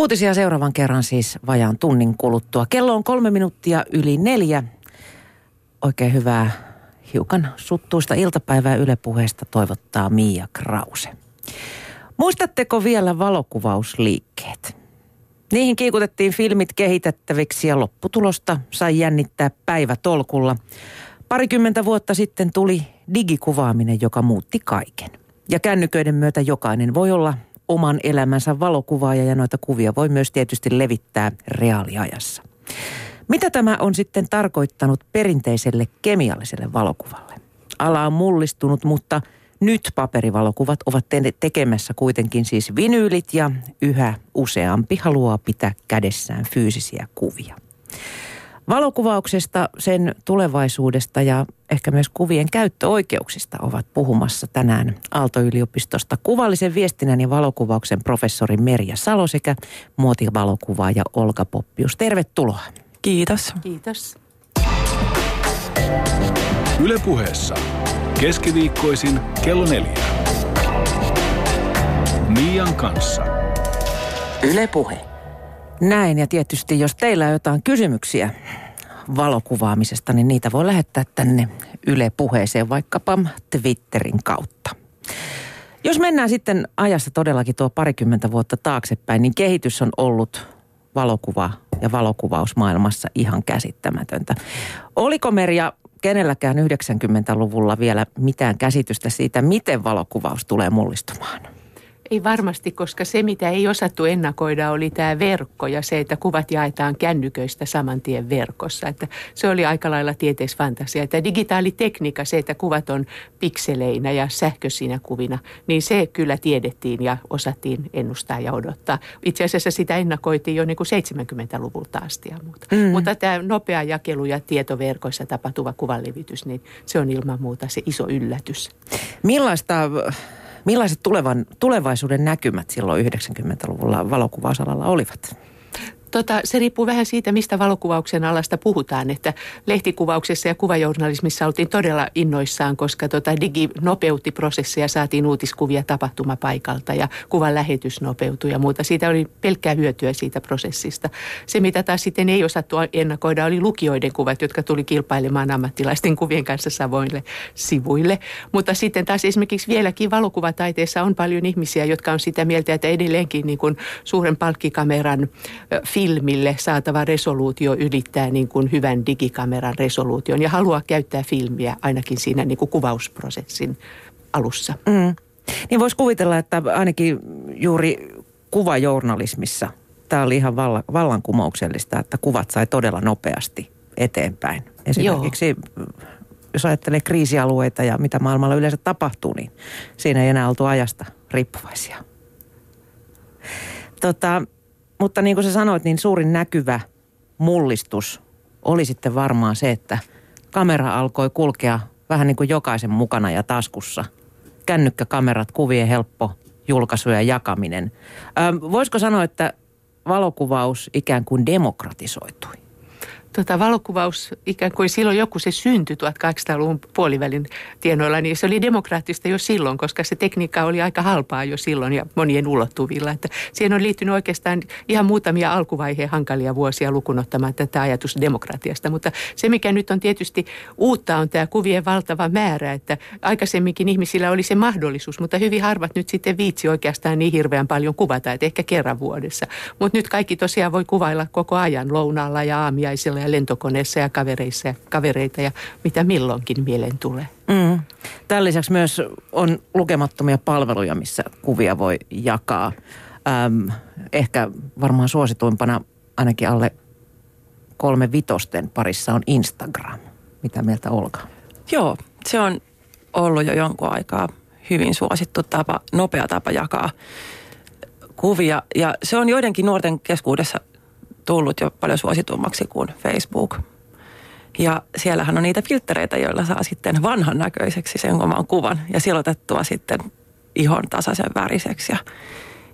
Uutisia seuraavan kerran siis vajaan tunnin kuluttua. Kello on kolme minuuttia yli neljä. Oikein hyvää hiukan suttuista iltapäivää Yle puheesta toivottaa Mia Krause. Muistatteko vielä valokuvausliikkeet? Niihin kiikutettiin filmit kehitettäviksi ja lopputulosta sai jännittää päivä tolkulla. Parikymmentä vuotta sitten tuli digikuvaaminen, joka muutti kaiken. Ja kännyköiden myötä jokainen voi olla oman elämänsä valokuvaaja ja noita kuvia voi myös tietysti levittää reaaliajassa. Mitä tämä on sitten tarkoittanut perinteiselle kemialliselle valokuvalle? Ala on mullistunut, mutta nyt paperivalokuvat ovat tekemässä kuitenkin siis vinyylit ja yhä useampi haluaa pitää kädessään fyysisiä kuvia. Valokuvauksesta, sen tulevaisuudesta ja ehkä myös kuvien käyttöoikeuksista ovat puhumassa tänään Aalto-yliopistosta kuvallisen viestinnän ja valokuvauksen professori Merja Salo sekä muotivalokuvaaja Olga Poppius. Tervetuloa. Kiitos. Kiitos. Ylepuheessa keskiviikkoisin kello neljä. Mian kanssa. Ylepuhe. Näin ja tietysti jos teillä on jotain kysymyksiä valokuvaamisesta, niin niitä voi lähettää tänne Yle puheeseen vaikkapa Twitterin kautta. Jos mennään sitten ajassa todellakin tuo parikymmentä vuotta taaksepäin, niin kehitys on ollut valokuva ja valokuvausmaailmassa ihan käsittämätöntä. Oliko Merja kenelläkään 90-luvulla vielä mitään käsitystä siitä, miten valokuvaus tulee mullistumaan? Ei varmasti, koska se mitä ei osattu ennakoida oli tämä verkko ja se, että kuvat jaetaan kännyköistä saman tien verkossa. Että se oli aika lailla tieteisfantasia. Että digitaalitekniikka, se, että kuvat on pikseleinä ja sähköisinä kuvina, niin se kyllä tiedettiin ja osattiin ennustaa ja odottaa. Itse asiassa sitä ennakoitiin jo niin kuin 70-luvulta asti ja muuta. Mm. Mutta tämä nopea jakelu ja tietoverkoissa tapahtuva kuvanlevitys, niin se on ilman muuta se iso yllätys. Millaista Millaiset tulevan, tulevaisuuden näkymät silloin 90-luvulla valokuvausalalla olivat? Tota, se riippuu vähän siitä, mistä valokuvauksen alasta puhutaan. Että lehtikuvauksessa ja kuvajournalismissa oltiin todella innoissaan, koska tota, digi nopeutti prosesseja, saatiin uutiskuvia tapahtumapaikalta ja kuvan lähetys nopeutui ja muuta. Siitä oli pelkkää hyötyä siitä prosessista. Se, mitä taas sitten ei osattu ennakoida, oli lukijoiden kuvat, jotka tuli kilpailemaan ammattilaisten kuvien kanssa savoille sivuille. Mutta sitten taas esimerkiksi vieläkin valokuvataiteessa on paljon ihmisiä, jotka on sitä mieltä, että edelleenkin niin kuin suuren palkkikameran filmille saatava resoluutio ylittää niin kuin hyvän digikameran resoluution ja haluaa käyttää filmiä ainakin siinä niin kuin kuvausprosessin alussa. Mm. Niin voisi kuvitella, että ainakin juuri kuvajournalismissa tämä oli ihan valla, vallankumouksellista, että kuvat sai todella nopeasti eteenpäin. Esimerkiksi Joo. jos ajattelee kriisialueita ja mitä maailmalla yleensä tapahtuu, niin siinä ei enää oltu ajasta riippuvaisia. Tota, mutta niin kuin sä sanoit, niin suurin näkyvä mullistus oli sitten varmaan se, että kamera alkoi kulkea vähän niin kuin jokaisen mukana ja taskussa. Kännykkäkamerat, kuvien helppo julkaisu ja jakaminen. Ö, voisiko sanoa, että valokuvaus ikään kuin demokratisoitui? Tota, valokuvaus ikään kuin silloin joku se syntyi 1800-luvun puolivälin tienoilla, niin se oli demokraattista jo silloin, koska se tekniikka oli aika halpaa jo silloin ja monien ulottuvilla. Että siihen on liittynyt oikeastaan ihan muutamia alkuvaiheen hankalia vuosia lukunottamaan tätä ajatus demokratiasta. Mutta se, mikä nyt on tietysti uutta, on tämä kuvien valtava määrä, että aikaisemminkin ihmisillä oli se mahdollisuus, mutta hyvin harvat nyt sitten viitsi oikeastaan niin hirveän paljon kuvata, että ehkä kerran vuodessa. Mutta nyt kaikki tosiaan voi kuvailla koko ajan lounaalla ja aamiaisilla ja lentokoneessa ja kavereissa ja kavereita ja mitä milloinkin mieleen tulee. Mm. Tämän lisäksi myös on lukemattomia palveluja, missä kuvia voi jakaa. Ähm, ehkä varmaan suosituimpana ainakin alle kolme vitosten parissa on Instagram. Mitä mieltä Olka? Joo, se on ollut jo jonkun aikaa hyvin suosittu tapa, nopea tapa jakaa kuvia. Ja se on joidenkin nuorten keskuudessa tullut jo paljon suositummaksi kuin Facebook. Ja siellähän on niitä filtreitä, joilla saa sitten vanhan näköiseksi sen oman kuvan ja silotettua sitten ihon tasaisen väriseksi. Ja,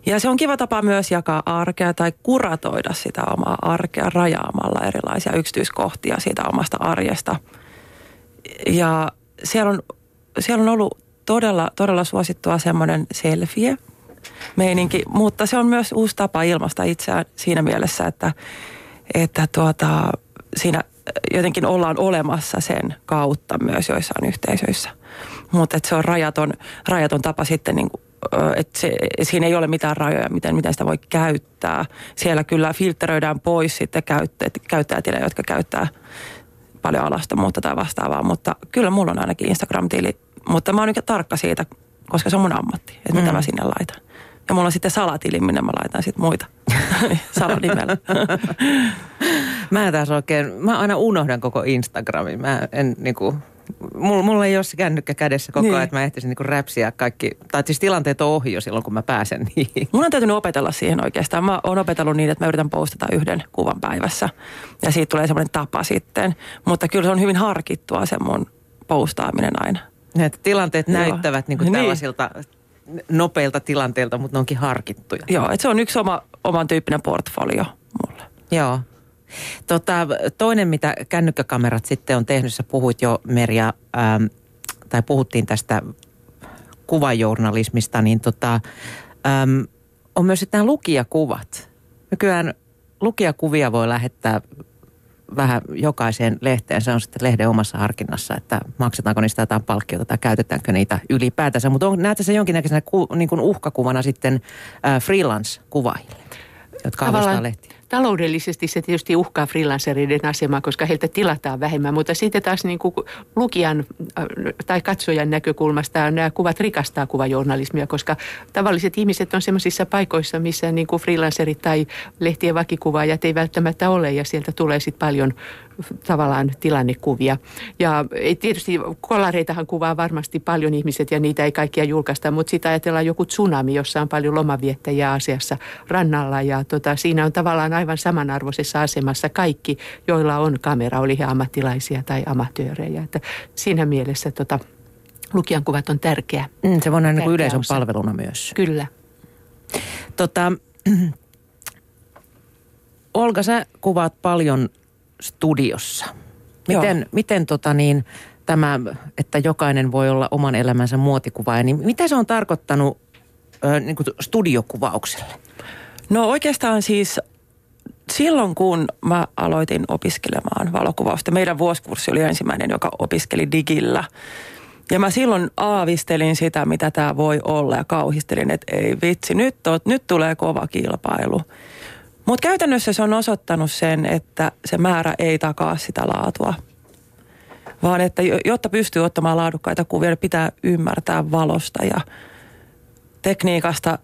ja se on kiva tapa myös jakaa arkea tai kuratoida sitä omaa arkea rajaamalla erilaisia yksityiskohtia siitä omasta arjesta. Ja siellä on, siellä on ollut todella, todella suosittua semmoinen selfie, meininki. Mutta se on myös uusi tapa ilmaista itseään siinä mielessä, että, että tuota, siinä jotenkin ollaan olemassa sen kautta myös joissain yhteisöissä. Mutta se on rajaton, rajaton tapa sitten niin kuin että se, siinä ei ole mitään rajoja, miten, miten sitä voi käyttää. Siellä kyllä filtteröidään pois sitten käyttäjätilejä, jotka käyttää paljon alastomuutta tai vastaavaa, mutta kyllä mulla on ainakin Instagram-tili, mutta mä oon tarkka siitä, koska se on mun ammatti, että mm. mitä mä sinne laitan. Ja mulla on sitten salatili, minne mä laitan sitten muita salanimellä. mä taas oikein, mä aina unohdan koko Instagramin. Mä en niinku, mulla, mulla ei ole se kännykkä kädessä koko niin. ajan, että mä ehtisin niinku räpsiä kaikki, tai siis tilanteet on ohi jo silloin, kun mä pääsen niihin. Mun on täytynyt opetella siihen oikeastaan. Mä oon opetellut niin, että mä yritän postata yhden kuvan päivässä. Ja siitä tulee semmoinen tapa sitten. Mutta kyllä se on hyvin harkittua se mun postaaminen aina. Että tilanteet Joo. näyttävät niinku niin kuin tällaisilta nopeilta tilanteilta, mutta ne onkin harkittuja. Joo, että se on yksi oma, oman tyyppinen portfolio mulle. Joo. Tota, toinen, mitä kännykkäkamerat sitten on tehnyt, sä puhuit jo Merja, ähm, tai puhuttiin tästä kuvajournalismista, niin tota, ähm, on myös sitten nämä lukijakuvat. Nykyään lukijakuvia voi lähettää vähän jokaiseen lehteen. Se on sitten lehden omassa harkinnassa, että maksetaanko niistä jotain palkkiota tai käytetäänkö niitä ylipäätänsä. Mutta näette se jonkinnäköisenä ku, niin kuin uhkakuvana sitten äh, freelance-kuvaajille, jotka avustaa lehtiä? taloudellisesti se tietysti uhkaa freelancereiden asemaa, koska heiltä tilataan vähemmän, mutta sitten taas niin kuin lukijan äh, tai katsojan näkökulmasta nämä kuvat rikastaa kuvajournalismia, koska tavalliset ihmiset on sellaisissa paikoissa, missä niin kuin freelancerit tai lehtien vakikuvaajat ei välttämättä ole ja sieltä tulee sitten paljon tavallaan tilannekuvia. Ja tietysti kolareitahan kuvaa varmasti paljon ihmiset ja niitä ei kaikkia julkaista, mutta sitä ajatellaan joku tsunami, jossa on paljon lomaviettäjiä asiassa rannalla ja tota, siinä on tavallaan aivan samanarvoisessa asemassa kaikki, joilla on kamera, oli he ammattilaisia tai amatöörejä. Että siinä mielessä tota, lukijan kuvat on tärkeä. Mm, se voi olla niin yleisön osa. palveluna myös. Kyllä. Tota, Olga, sä kuvaat paljon studiossa. Miten, miten tota niin, tämä, että jokainen voi olla oman elämänsä muotikuvaaja, niin mitä se on tarkoittanut ö, niin kuin studiokuvaukselle? No oikeastaan siis silloin, kun mä aloitin opiskelemaan valokuvausta, meidän vuosikurssi oli ensimmäinen, joka opiskeli digillä. Ja mä silloin aavistelin sitä, mitä tämä voi olla ja kauhistelin, että ei vitsi, nyt, on, nyt tulee kova kilpailu. Mutta käytännössä se on osoittanut sen, että se määrä ei takaa sitä laatua. Vaan että jotta pystyy ottamaan laadukkaita kuvia, niin pitää ymmärtää valosta ja tekniikasta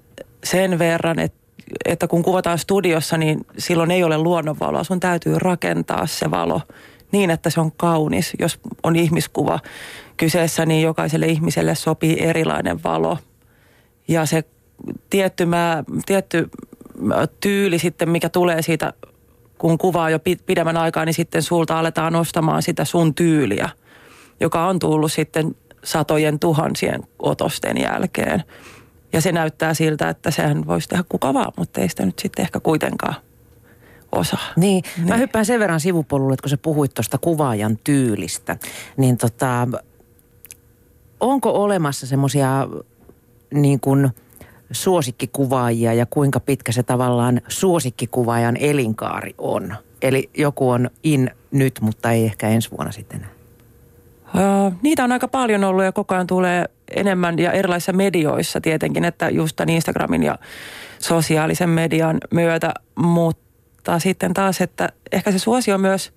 sen verran, että, että kun kuvataan studiossa, niin silloin ei ole luonnonvaloa. Sun täytyy rakentaa se valo niin, että se on kaunis. Jos on ihmiskuva kyseessä, niin jokaiselle ihmiselle sopii erilainen valo. Ja se tietty, mä, tietty tyyli sitten, mikä tulee siitä, kun kuvaa jo pidemmän aikaa, niin sitten sulta aletaan nostamaan sitä sun tyyliä, joka on tullut sitten satojen tuhansien otosten jälkeen. Ja se näyttää siltä, että sehän voisi tehdä kuka vaan, mutta ei sitä nyt sitten ehkä kuitenkaan osaa. Niin, niin. mä hyppään sen verran sivupolulle, että kun sä puhuit tuosta kuvaajan tyylistä, niin tota, onko olemassa semmoisia niin kuin – suosikkikuvaajia ja kuinka pitkä se tavallaan suosikkikuvaajan elinkaari on. Eli joku on in nyt, mutta ei ehkä ensi vuonna sitten. Uh, niitä on aika paljon ollut ja koko ajan tulee enemmän ja erilaisissa medioissa tietenkin, että just tämän Instagramin ja sosiaalisen median myötä, mutta sitten taas, että ehkä se suosio myös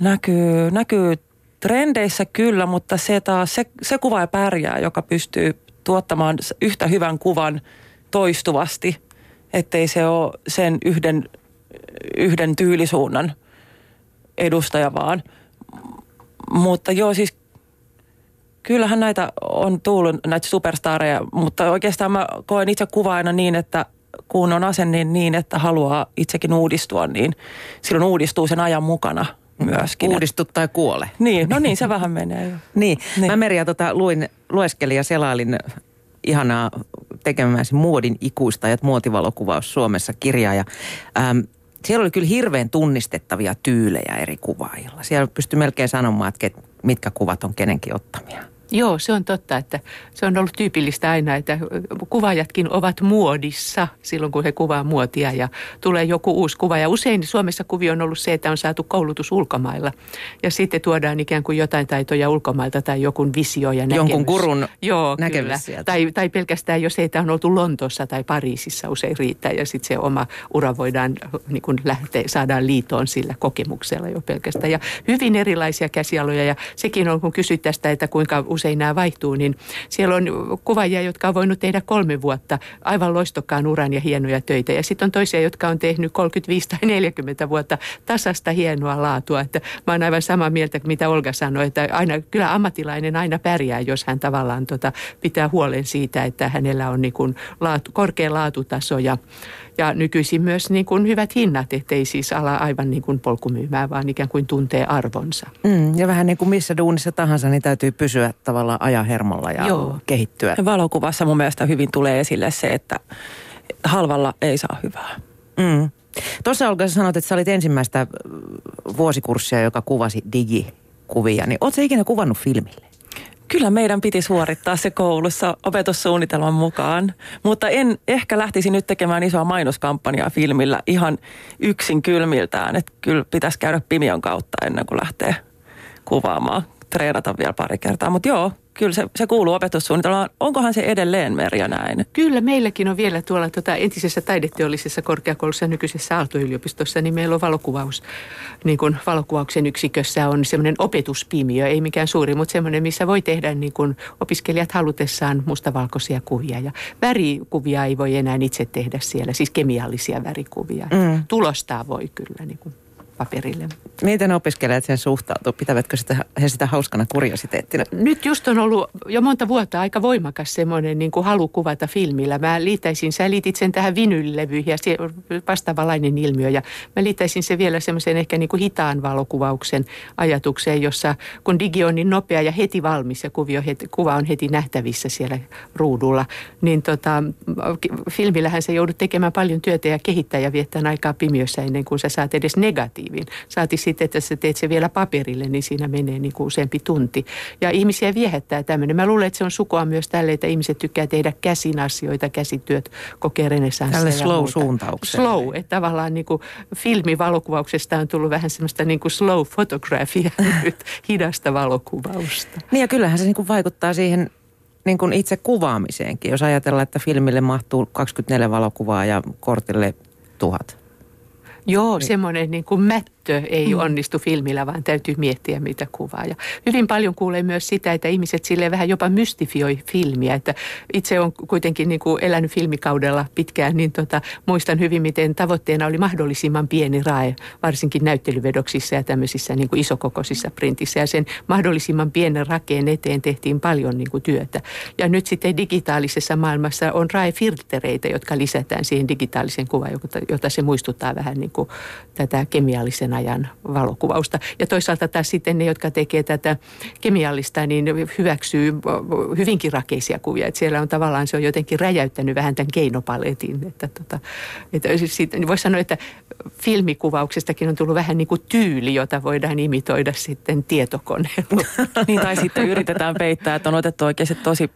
näkyy, näkyy trendeissä kyllä, mutta se taas, se, se kuvaaja pärjää, joka pystyy tuottamaan yhtä hyvän kuvan toistuvasti, ettei se ole sen yhden, yhden tyylisuunnan edustaja vaan. Mutta joo, siis kyllähän näitä on tullut, näitä superstareja, mutta oikeastaan mä koen itse kuvaajana niin, että kun on asenne niin, että haluaa itsekin uudistua, niin silloin uudistuu sen ajan mukana myöskin. Uudistu tai kuole. Niin, no niin se vähän menee jo. niin. niin. Mä Merja tota, luin, lueskelin ja selailin ihanaa tekemäsi muodin ikuistajat muotivalokuvaus Suomessa kirjaa ja äm, siellä oli kyllä hirveän tunnistettavia tyylejä eri kuvaajilla. Siellä pystyi melkein sanomaan, että mitkä kuvat on kenenkin ottamia. Joo, se on totta, että se on ollut tyypillistä aina, että kuvaajatkin ovat muodissa silloin, kun he kuvaa muotia ja tulee joku uusi kuva. Ja usein Suomessa kuvio on ollut se, että on saatu koulutus ulkomailla ja sitten tuodaan ikään kuin jotain taitoja ulkomailta tai joku visio ja näkemys. Jonkun kurun Joo, näkemys kyllä. sieltä. Tai, tai pelkästään, jos ei on oltu Lontoossa tai Pariisissa usein riittää ja sitten se oma ura voidaan niin kuin lähteä, saadaan liitoon sillä kokemuksella jo pelkästään. Ja hyvin erilaisia käsialoja ja sekin on, kun kysyt tästä, että kuinka usein nämä vaihtuu, niin siellä on kuvaajia, jotka on voinut tehdä kolme vuotta aivan loistokkaan uran ja hienoja töitä. Ja sitten on toisia, jotka on tehnyt 35 tai 40 vuotta tasasta hienoa laatua. Että mä oon aivan samaa mieltä, mitä Olga sanoi, että aina, kyllä ammattilainen aina pärjää, jos hän tavallaan tota, pitää huolen siitä, että hänellä on niin kuin laatu, korkea laatutaso ja, ja nykyisin myös niin kuin hyvät hinnat, ettei siis ala aivan niin kuin polkumyymään, vaan ikään kuin tuntee arvonsa. Mm, ja vähän niin kuin missä duunissa tahansa, niin täytyy pysyä tavallaan ajan hermolla ja Joo. kehittyä. Valokuvassa mun mielestä hyvin tulee esille se, että halvalla ei saa hyvää. Mm. Tuossa Olga sanoit, että sä olit ensimmäistä vuosikurssia, joka kuvasi digikuvia. Niin ootko ikinä kuvannut filmille? Kyllä meidän piti suorittaa se koulussa opetussuunnitelman mukaan, mutta en ehkä lähtisi nyt tekemään isoa mainoskampanjaa filmillä ihan yksin kylmiltään. Että kyllä pitäisi käydä Pimion kautta ennen kuin lähtee kuvaamaan, treenata vielä pari kertaa. Mutta joo, kyllä se, se kuuluu opetussuunnitelmaan. Onkohan se edelleen Merja näin? Kyllä, meilläkin on vielä tuolla tuota, entisessä taideteollisessa korkeakoulussa nykyisessä Aalto-yliopistossa, niin meillä on valokuvaus, niin kuin valokuvauksen yksikössä on semmoinen opetuspimiö, ei mikään suuri, mutta semmoinen, missä voi tehdä niin kuin opiskelijat halutessaan mustavalkoisia kuvia. Ja värikuvia ei voi enää itse tehdä siellä, siis kemiallisia värikuvia. Mm. Tulostaa voi kyllä niin kuin paperille. Miten opiskelijat sen suhtautuu? Pitävätkö sitä, he sitä hauskana kuriositeettina? Nyt just on ollut jo monta vuotta aika voimakas semmoinen niin kuin halu kuvata filmillä. Mä liittäisin, sä liitit sen tähän vinylilevyihin ja se on vastaavanlainen ilmiö. Ja mä liittäisin se vielä semmoisen ehkä niin kuin hitaan valokuvauksen ajatukseen, jossa kun digi on niin nopea ja heti valmis ja kuvio heti, kuva on heti nähtävissä siellä ruudulla, niin tota, filmillähän sä joudut tekemään paljon työtä ja kehittää ja viettää aikaa pimiössä ennen kuin sä saat edes negatiivin. Saati sitten, että sä teet se vielä paperille, niin siinä menee niin kuin useampi tunti. Ja ihmisiä viehättää tämmöinen. Mä luulen, että se on sukua myös tälle, että ihmiset tykkää tehdä käsin asioita, käsityöt, kokee renesanssia Tälle ja slow muuta. suuntaukselle. Slow, että tavallaan niin kuin filmivalokuvauksesta on tullut vähän semmoista niin kuin slow photografia nyt, hidasta valokuvausta. Niin ja kyllähän se niin kuin vaikuttaa siihen niin kuin itse kuvaamiseenkin. Jos ajatellaan, että filmille mahtuu 24 valokuvaa ja kortille tuhat. Joo, semmoinen niin kuin mättö ei mm. onnistu filmillä, vaan täytyy miettiä, mitä kuvaa. Ja hyvin paljon kuulee myös sitä, että ihmiset sille vähän jopa mystifioi filmiä. Että itse on kuitenkin niin kuin elänyt filmikaudella pitkään, niin tota, muistan hyvin, miten tavoitteena oli mahdollisimman pieni rae, varsinkin näyttelyvedoksissa ja tämmöisissä niin kuin isokokoisissa printissä. Ja sen mahdollisimman pienen rakeen eteen tehtiin paljon niin kuin työtä. Ja nyt sitten digitaalisessa maailmassa on raefiltereitä, jotka lisätään siihen digitaalisen kuvaan, jota, jota se muistuttaa vähän niin kuin tätä kemiallisen ajan valokuvausta. Ja toisaalta taas sitten ne, jotka tekee tätä kemiallista, niin hyväksyy hyvinkin rakeisia kuvia. Että siellä on tavallaan, se on jotenkin räjäyttänyt vähän tämän keinopaletin. Että, tota, että sitten voisi sanoa, että filmikuvauksestakin on tullut vähän niin kuin tyyli, jota voidaan imitoida sitten tietokoneella. Niin, tai sitten yritetään peittää, että on otettu oikeasti tosi,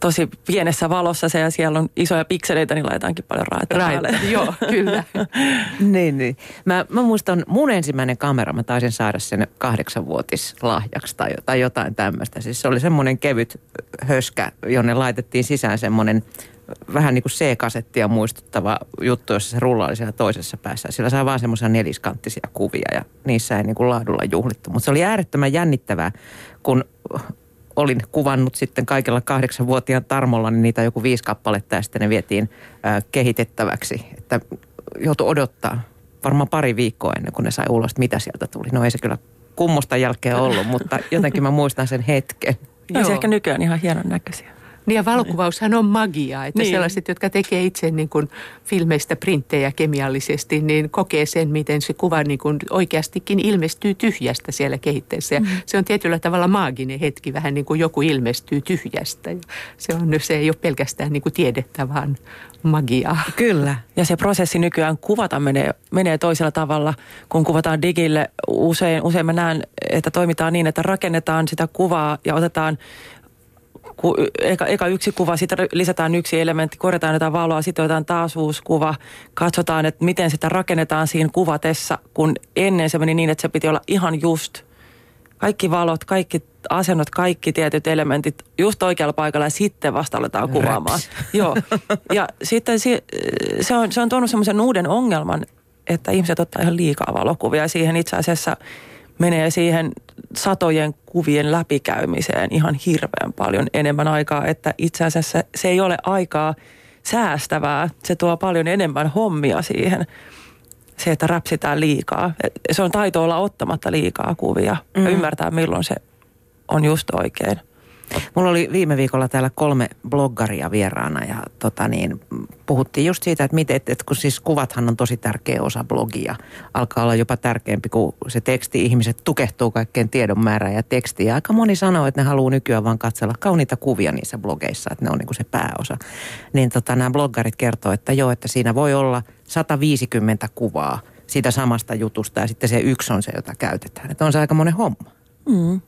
tosi pienessä valossa se ja siellä on isoja pikseleitä, niin laitaankin paljon päälle. Right. Joo, kyllä. niin, niin. Mä, mä muistan mun ensimmäinen kamera, mä taisin saada sen kahdeksanvuotislahjaksi tai, tai jotain tämmöistä. Siis se oli semmoinen kevyt höskä, jonne laitettiin sisään semmoinen vähän niin kuin C-kasettia muistuttava juttu, jossa se rulla oli siellä toisessa päässä. Sillä sai vaan semmoisia neliskanttisia kuvia ja niissä ei niin kuin laadulla juhlittu. Mutta se oli äärettömän jännittävää, kun olin kuvannut sitten kaikilla kahdeksanvuotiaan tarmolla, niin niitä joku viisi kappaletta ja sitten ne vietiin kehitettäväksi. Että joutui odottaa varmaan pari viikkoa ennen kuin ne sai ulos, että mitä sieltä tuli. No ei se kyllä kummosta jälkeen ollut, mutta jotenkin mä muistan sen hetken. Joo. Se ehkä nykyään ihan hienon näköisiä. Niin ja valokuvaushan on magiaa, että niin. sellaiset, jotka tekee itse niin kuin filmeistä printtejä kemiallisesti, niin kokee sen, miten se kuva niin kuin oikeastikin ilmestyy tyhjästä siellä kehitteessä. Ja mm. Se on tietyllä tavalla maaginen hetki, vähän niin kuin joku ilmestyy tyhjästä. Ja se, on, se ei ole pelkästään niin kuin tiedettä, vaan magiaa. Kyllä. Ja se prosessi nykyään kuvata menee, menee toisella tavalla, kun kuvataan digille. Usein, usein mä näen, että toimitaan niin, että rakennetaan sitä kuvaa ja otetaan ku, eka, eka yksi kuva, sitten lisätään yksi elementti, korjataan jotain valoa, sitten otetaan taas uusi kuva, katsotaan, että miten sitä rakennetaan siinä kuvatessa, kun ennen se meni niin, että se piti olla ihan just kaikki valot, kaikki asennot, kaikki tietyt elementit just oikealla paikalla ja sitten vasta aletaan kuvaamaan. Joo. Ja sitten se, se on, se on tuonut semmoisen uuden ongelman, että ihmiset ottaa ihan liikaa valokuvia ja siihen itse asiassa menee siihen satojen kuvien läpikäymiseen ihan hirveän paljon enemmän aikaa, että itse asiassa se ei ole aikaa säästävää. Se tuo paljon enemmän hommia siihen. Se, että räpsitään liikaa. Se on taito olla ottamatta liikaa kuvia mm. ja ymmärtää milloin se on just oikein. Mulla oli viime viikolla täällä kolme bloggaria vieraana ja tota niin, puhuttiin just siitä, että, miten, että, kun siis kuvathan on tosi tärkeä osa blogia. Alkaa olla jopa tärkeämpi kuin se teksti. Ihmiset tukehtuu kaikkeen tiedon määrään ja tekstiin. Ja aika moni sanoo, että ne haluaa nykyään vaan katsella kauniita kuvia niissä blogeissa, että ne on niin kuin se pääosa. Niin tota, nämä bloggarit kertoo, että joo, että siinä voi olla 150 kuvaa siitä samasta jutusta ja sitten se yksi on se, jota käytetään. Että on se aika monen homma. Mm.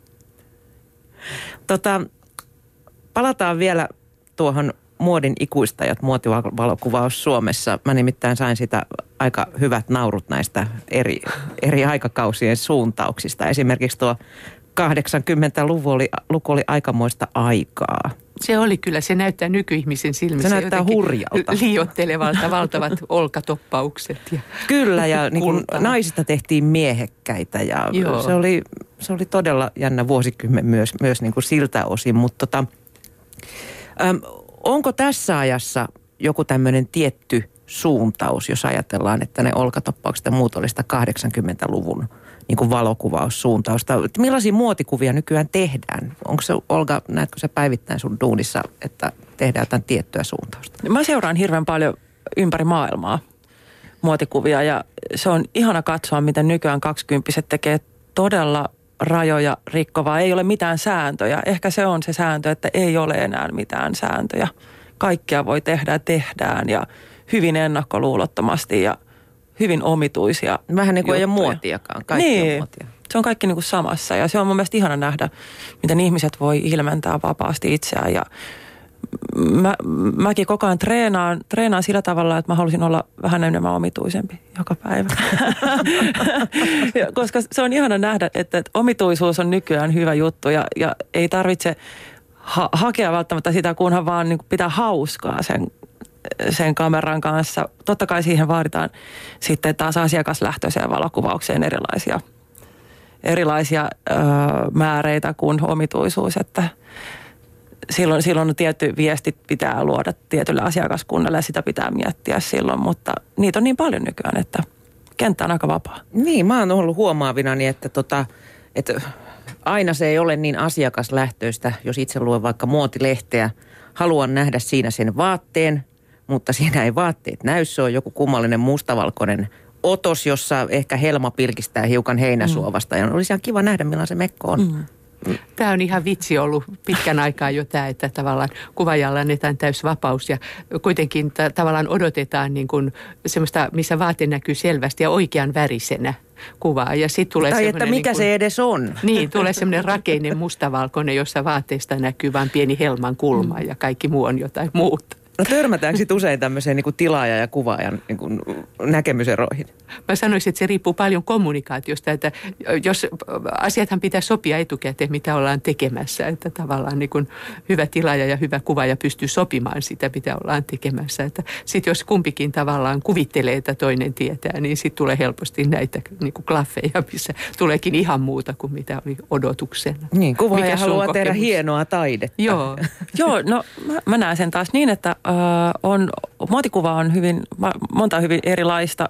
Tota, palataan vielä tuohon muodin ikuistajat muotivalokuvaus Suomessa. Mä nimittäin sain sitä aika hyvät naurut näistä eri, eri aikakausien suuntauksista. Esimerkiksi tuo 80-luku oli, luku oli aikamoista aikaa. Se oli kyllä, se näyttää nykyihmisen silmissä Se näyttää hurjalta. Liiottelevalta, valtavat olkatoppaukset. Ja kyllä, ja niin kuin naisista tehtiin miehekkäitä ja se oli, se oli todella jännä vuosikymmen myös, myös niin kuin siltä osin. Mutta tota, äm, onko tässä ajassa joku tämmöinen tietty suuntaus, jos ajatellaan, että ne olkatoppaukset ja muut olisivat 80-luvun niin kuin valokuvaussuuntausta. Millaisia muotikuvia nykyään tehdään? Onko se, Olga, näetkö se päivittäin sun duunissa, että tehdään jotain tiettyä suuntausta? Mä seuraan hirveän paljon ympäri maailmaa muotikuvia ja se on ihana katsoa, miten nykyään kaksikymppiset tekee todella rajoja rikkovaa. Ei ole mitään sääntöjä. Ehkä se on se sääntö, että ei ole enää mitään sääntöjä. Kaikkia voi tehdä ja tehdään ja hyvin ennakkoluulottomasti ja – hyvin omituisia Vähän niin kuin juttuja. ei ole muotiakaan, kaikki niin. on muotia. Se on kaikki niin kuin samassa ja se on mun mielestä ihana nähdä, miten ihmiset voi ilmentää vapaasti itseään ja mä, mäkin koko ajan treenaan, treenaan sillä tavalla, että mä halusin olla vähän enemmän omituisempi joka päivä. Koska se on ihana nähdä, että, että omituisuus on nykyään hyvä juttu ja, ja ei tarvitse ha- hakea välttämättä sitä, kunhan vaan niin pitää hauskaa sen sen kameran kanssa. Totta kai siihen vaaditaan sitten taas asiakaslähtöiseen valokuvaukseen erilaisia, erilaisia ö, määreitä kuin omituisuus, että silloin, silloin tietty viesti pitää luoda tietylle asiakaskunnalle ja sitä pitää miettiä silloin, mutta niitä on niin paljon nykyään, että kenttä on aika vapaa. Niin, mä oon ollut huomaavinani, että, tota, että aina se ei ole niin asiakaslähtöistä, jos itse luen vaikka muotilehteä, haluan nähdä siinä sen vaatteen, mutta siinä ei vaatteet näy. Se on joku kummallinen mustavalkoinen otos, jossa ehkä helma pilkistää hiukan heinäsuovasta. Mm. Ja olisi ihan kiva nähdä, millainen se mekko on. Mm. Tämä on ihan vitsi ollut pitkän aikaa jo tämä, että tavallaan kuvajalla annetaan täys vapaus ja kuitenkin t- tavallaan odotetaan niin kuin semmoista, missä vaate näkyy selvästi ja oikean värisenä kuvaa. Ja sit tulee tai että mikä niin kuin, se edes on. Niin, tulee semmoinen rakeinen mustavalkoinen, jossa vaatteesta näkyy vain pieni helman kulma ja kaikki muu on jotain muuta. No törmätäänkö sitten usein tämmöiseen niin kuin tilaaja- ja kuvaajan niin kuin näkemyseroihin? Mä sanoisin, että se riippuu paljon kommunikaatiosta, että jos asiathan pitää sopia etukäteen, mitä ollaan tekemässä, että tavallaan niin kuin hyvä tilaaja ja hyvä kuvaaja pystyy sopimaan sitä, mitä ollaan tekemässä. Että sitten jos kumpikin tavallaan kuvittelee, että toinen tietää, niin sitten tulee helposti näitä niin kuin klaffeja, missä tuleekin ihan muuta kuin mitä oli odotuksena. Niin, kuvaaja haluaa tehdä hienoa taidetta. Joo, Joo no mä, mä näen sen taas niin, että on, muotikuva on hyvin, monta hyvin erilaista.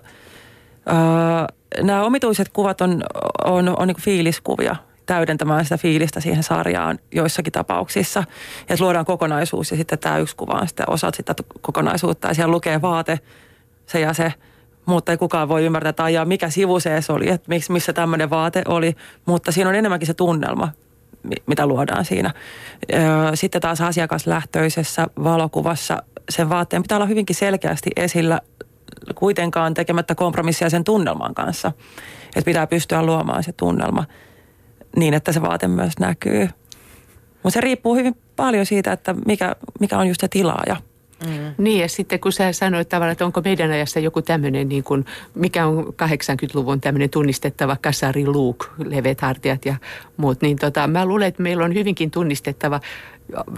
Nämä omituiset kuvat on, on, on niin fiiliskuvia täydentämään sitä fiilistä siihen sarjaan joissakin tapauksissa. Ja luodaan kokonaisuus ja sitten tämä yksi kuva on sitten osat sitä kokonaisuutta ja siellä lukee vaate, se ja se. Mutta ei kukaan voi ymmärtää, ajaa, mikä sivu se oli, että missä tämmöinen vaate oli. Mutta siinä on enemmänkin se tunnelma, mitä luodaan siinä. Sitten taas asiakaslähtöisessä valokuvassa sen vaatteen pitää olla hyvinkin selkeästi esillä kuitenkaan tekemättä kompromissia sen tunnelman kanssa. Että pitää pystyä luomaan se tunnelma niin, että se vaate myös näkyy. Mutta se riippuu hyvin paljon siitä, että mikä, mikä on just se tilaaja. Mm. Niin ja sitten kun sä sanoit tavallaan, että onko meidän ajassa joku tämmöinen, niin kuin, mikä on 80-luvun tämmöinen tunnistettava kasari luuk, leveät hartiat ja muut, niin tota, mä luulen, että meillä on hyvinkin tunnistettava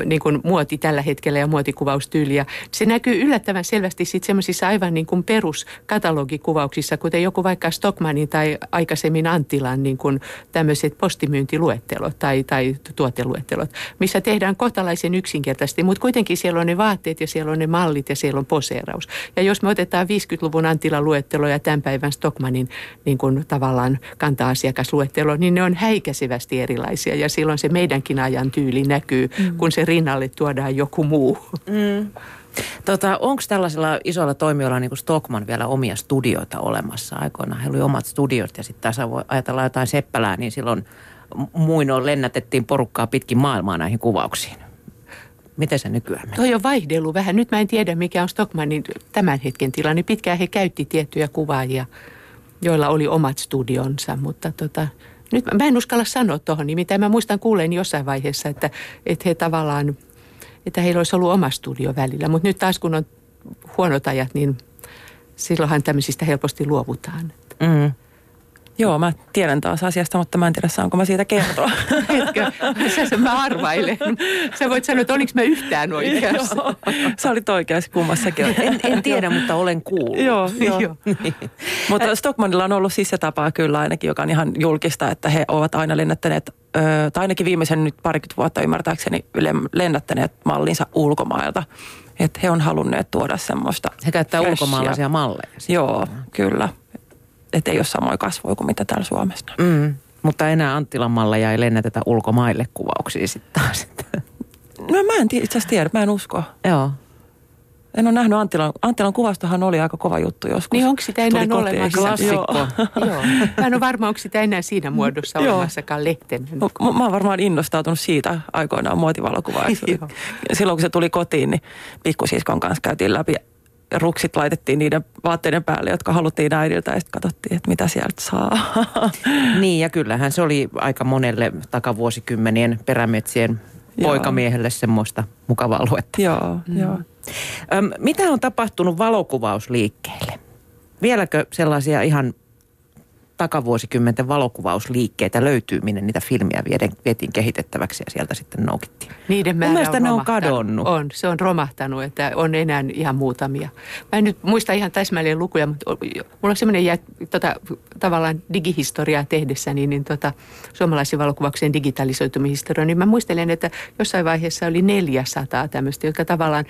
niin kuin muoti tällä hetkellä ja muotikuvaustyyliä. Se näkyy yllättävän selvästi sitten semmoisissa aivan niin kuin peruskatalogikuvauksissa, kuten joku vaikka Stockmanin tai aikaisemmin Antilan niin kuin tämmöiset postimyyntiluettelot tai, tai tuoteluettelot, missä tehdään kohtalaisen yksinkertaisesti, mutta kuitenkin siellä on ne vaatteet ja siellä on ne mallit ja siellä on poseeraus. Ja jos me otetaan 50-luvun Antilan luettelo ja tämän päivän Stockmanin niin kuin tavallaan kanta-asiakasluettelo, niin ne on häikäisevästi erilaisia ja silloin se meidänkin ajan tyyli näkyy, mm kun se rinnalle tuodaan joku muu. Mm. Tota, Onko tällaisilla isoilla toimijoilla niin kuin Stockman vielä omia studioita olemassa aikoinaan? Heillä oli omat studiot ja sitten tässä voi ajatella jotain Seppälää, niin silloin muinoin lennätettiin porukkaa pitkin maailmaa näihin kuvauksiin. Miten se nykyään menee? Toi on vaihdellut vähän. Nyt mä en tiedä, mikä on Stockmanin tämän hetken tilanne. Pitkään he käytti tiettyjä kuvaajia, joilla oli omat studionsa, mutta tota, nyt mä en uskalla sanoa tuohon, nimittäin mä muistan kuuleen jossain vaiheessa, että, että he tavallaan, että heillä olisi ollut oma studio välillä. Mutta nyt taas kun on huonot ajat, niin silloinhan tämmöisistä helposti luovutaan. Mm. Joo, mä tiedän taas asiasta, mutta mä en tiedä saanko mä siitä kertoa. Etkö? Sä, mä arvailen. Sä voit sanoa, että oliko mä yhtään oikeassa. joo, sä olit oikeassa kummassakin. En, en tiedä, mutta olen kuullut. joo, joo. joo. mutta Stockmanilla on ollut siis se tapa kyllä ainakin, joka on ihan julkista, että he ovat aina lennättäneet tai ainakin viimeisen nyt parikymmentä vuotta ymmärtääkseni lennättäneet mallinsa ulkomailta. Että he on halunneet tuoda semmoista He käyttää ulkomaalaisia malleja. Joo, kyllä että ei ole samoja kasvoja kuin mitä täällä Suomessa. Mm. Mutta enää Anttilan malleja ei lennätetä ulkomaille kuvauksiin sitten taas. No mä en itse asiassa tiedä, mä en usko. Joo. En ole nähnyt Anttilan. Anttilan kuvastohan oli aika kova juttu joskus. Niin onko sitä enää olemassa? Klassikko. Joo. Mä en ole varma, onko sitä enää siinä muodossa olemassakaan lehten. Mä, mä oon varmaan innostautunut siitä aikoinaan muotivalokuvaajaksi. Silloin kun se tuli kotiin, niin pikkusiskon kanssa käytiin läpi ruksit laitettiin niiden vaatteiden päälle, jotka haluttiin äidiltä ja sitten katsottiin, että mitä sieltä saa. Niin ja kyllähän se oli aika monelle takavuosikymmenien perämetsien poikamiehelle semmoista mukavaa luetta. Joo, mm. joo. Öm, mitä on tapahtunut valokuvausliikkeelle? Vieläkö sellaisia ihan takavuosikymmenten valokuvausliikkeitä löytyy, minne niitä filmiä vietiin kehitettäväksi ja sieltä sitten noukittiin. Niiden määrä on, ne on kadonnut. On, se on romahtanut, että on enää ihan muutamia. Mä en nyt muista ihan täsmälleen lukuja, mutta mulla on semmoinen jä, tota, tavallaan digihistoriaa tehdessä, niin, niin tota, suomalaisen valokuvauksen digitalisoitumihistoria, niin mä muistelen, että jossain vaiheessa oli 400 tämmöistä, jotka tavallaan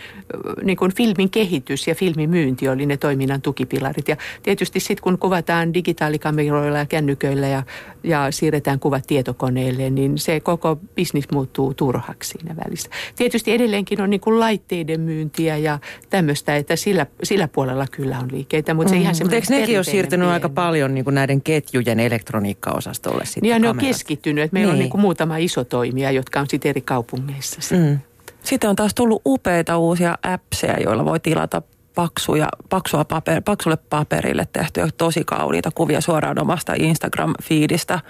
niin kuin filmin kehitys ja filmin myynti oli ne toiminnan tukipilarit. Ja tietysti sitten kun kuvataan digitaalikameroilla, kameroilla ja kännyköillä ja, ja siirretään kuvat tietokoneelle, niin se koko bisnis muuttuu turhaksi siinä välissä. Tietysti edelleenkin on niin kuin laitteiden myyntiä ja tämmöistä, että sillä, sillä puolella kyllä on liikkeitä, mutta se mm. ihan Mutta eikö nekin ole siirtynyt pieni. aika paljon niin kuin näiden ketjujen elektroniikkaosastolle sitten Niin ja ne on keskittynyt, että meillä niin. on niin kuin muutama iso toimija, jotka on sitten eri kaupungeissa. Mm. Sitten on taas tullut upeita uusia appseja, joilla voi tilata paksuja, paksua paper, paksulle paperille tehtyjä tosi kauniita kuvia suoraan omasta Instagram-fiidistä.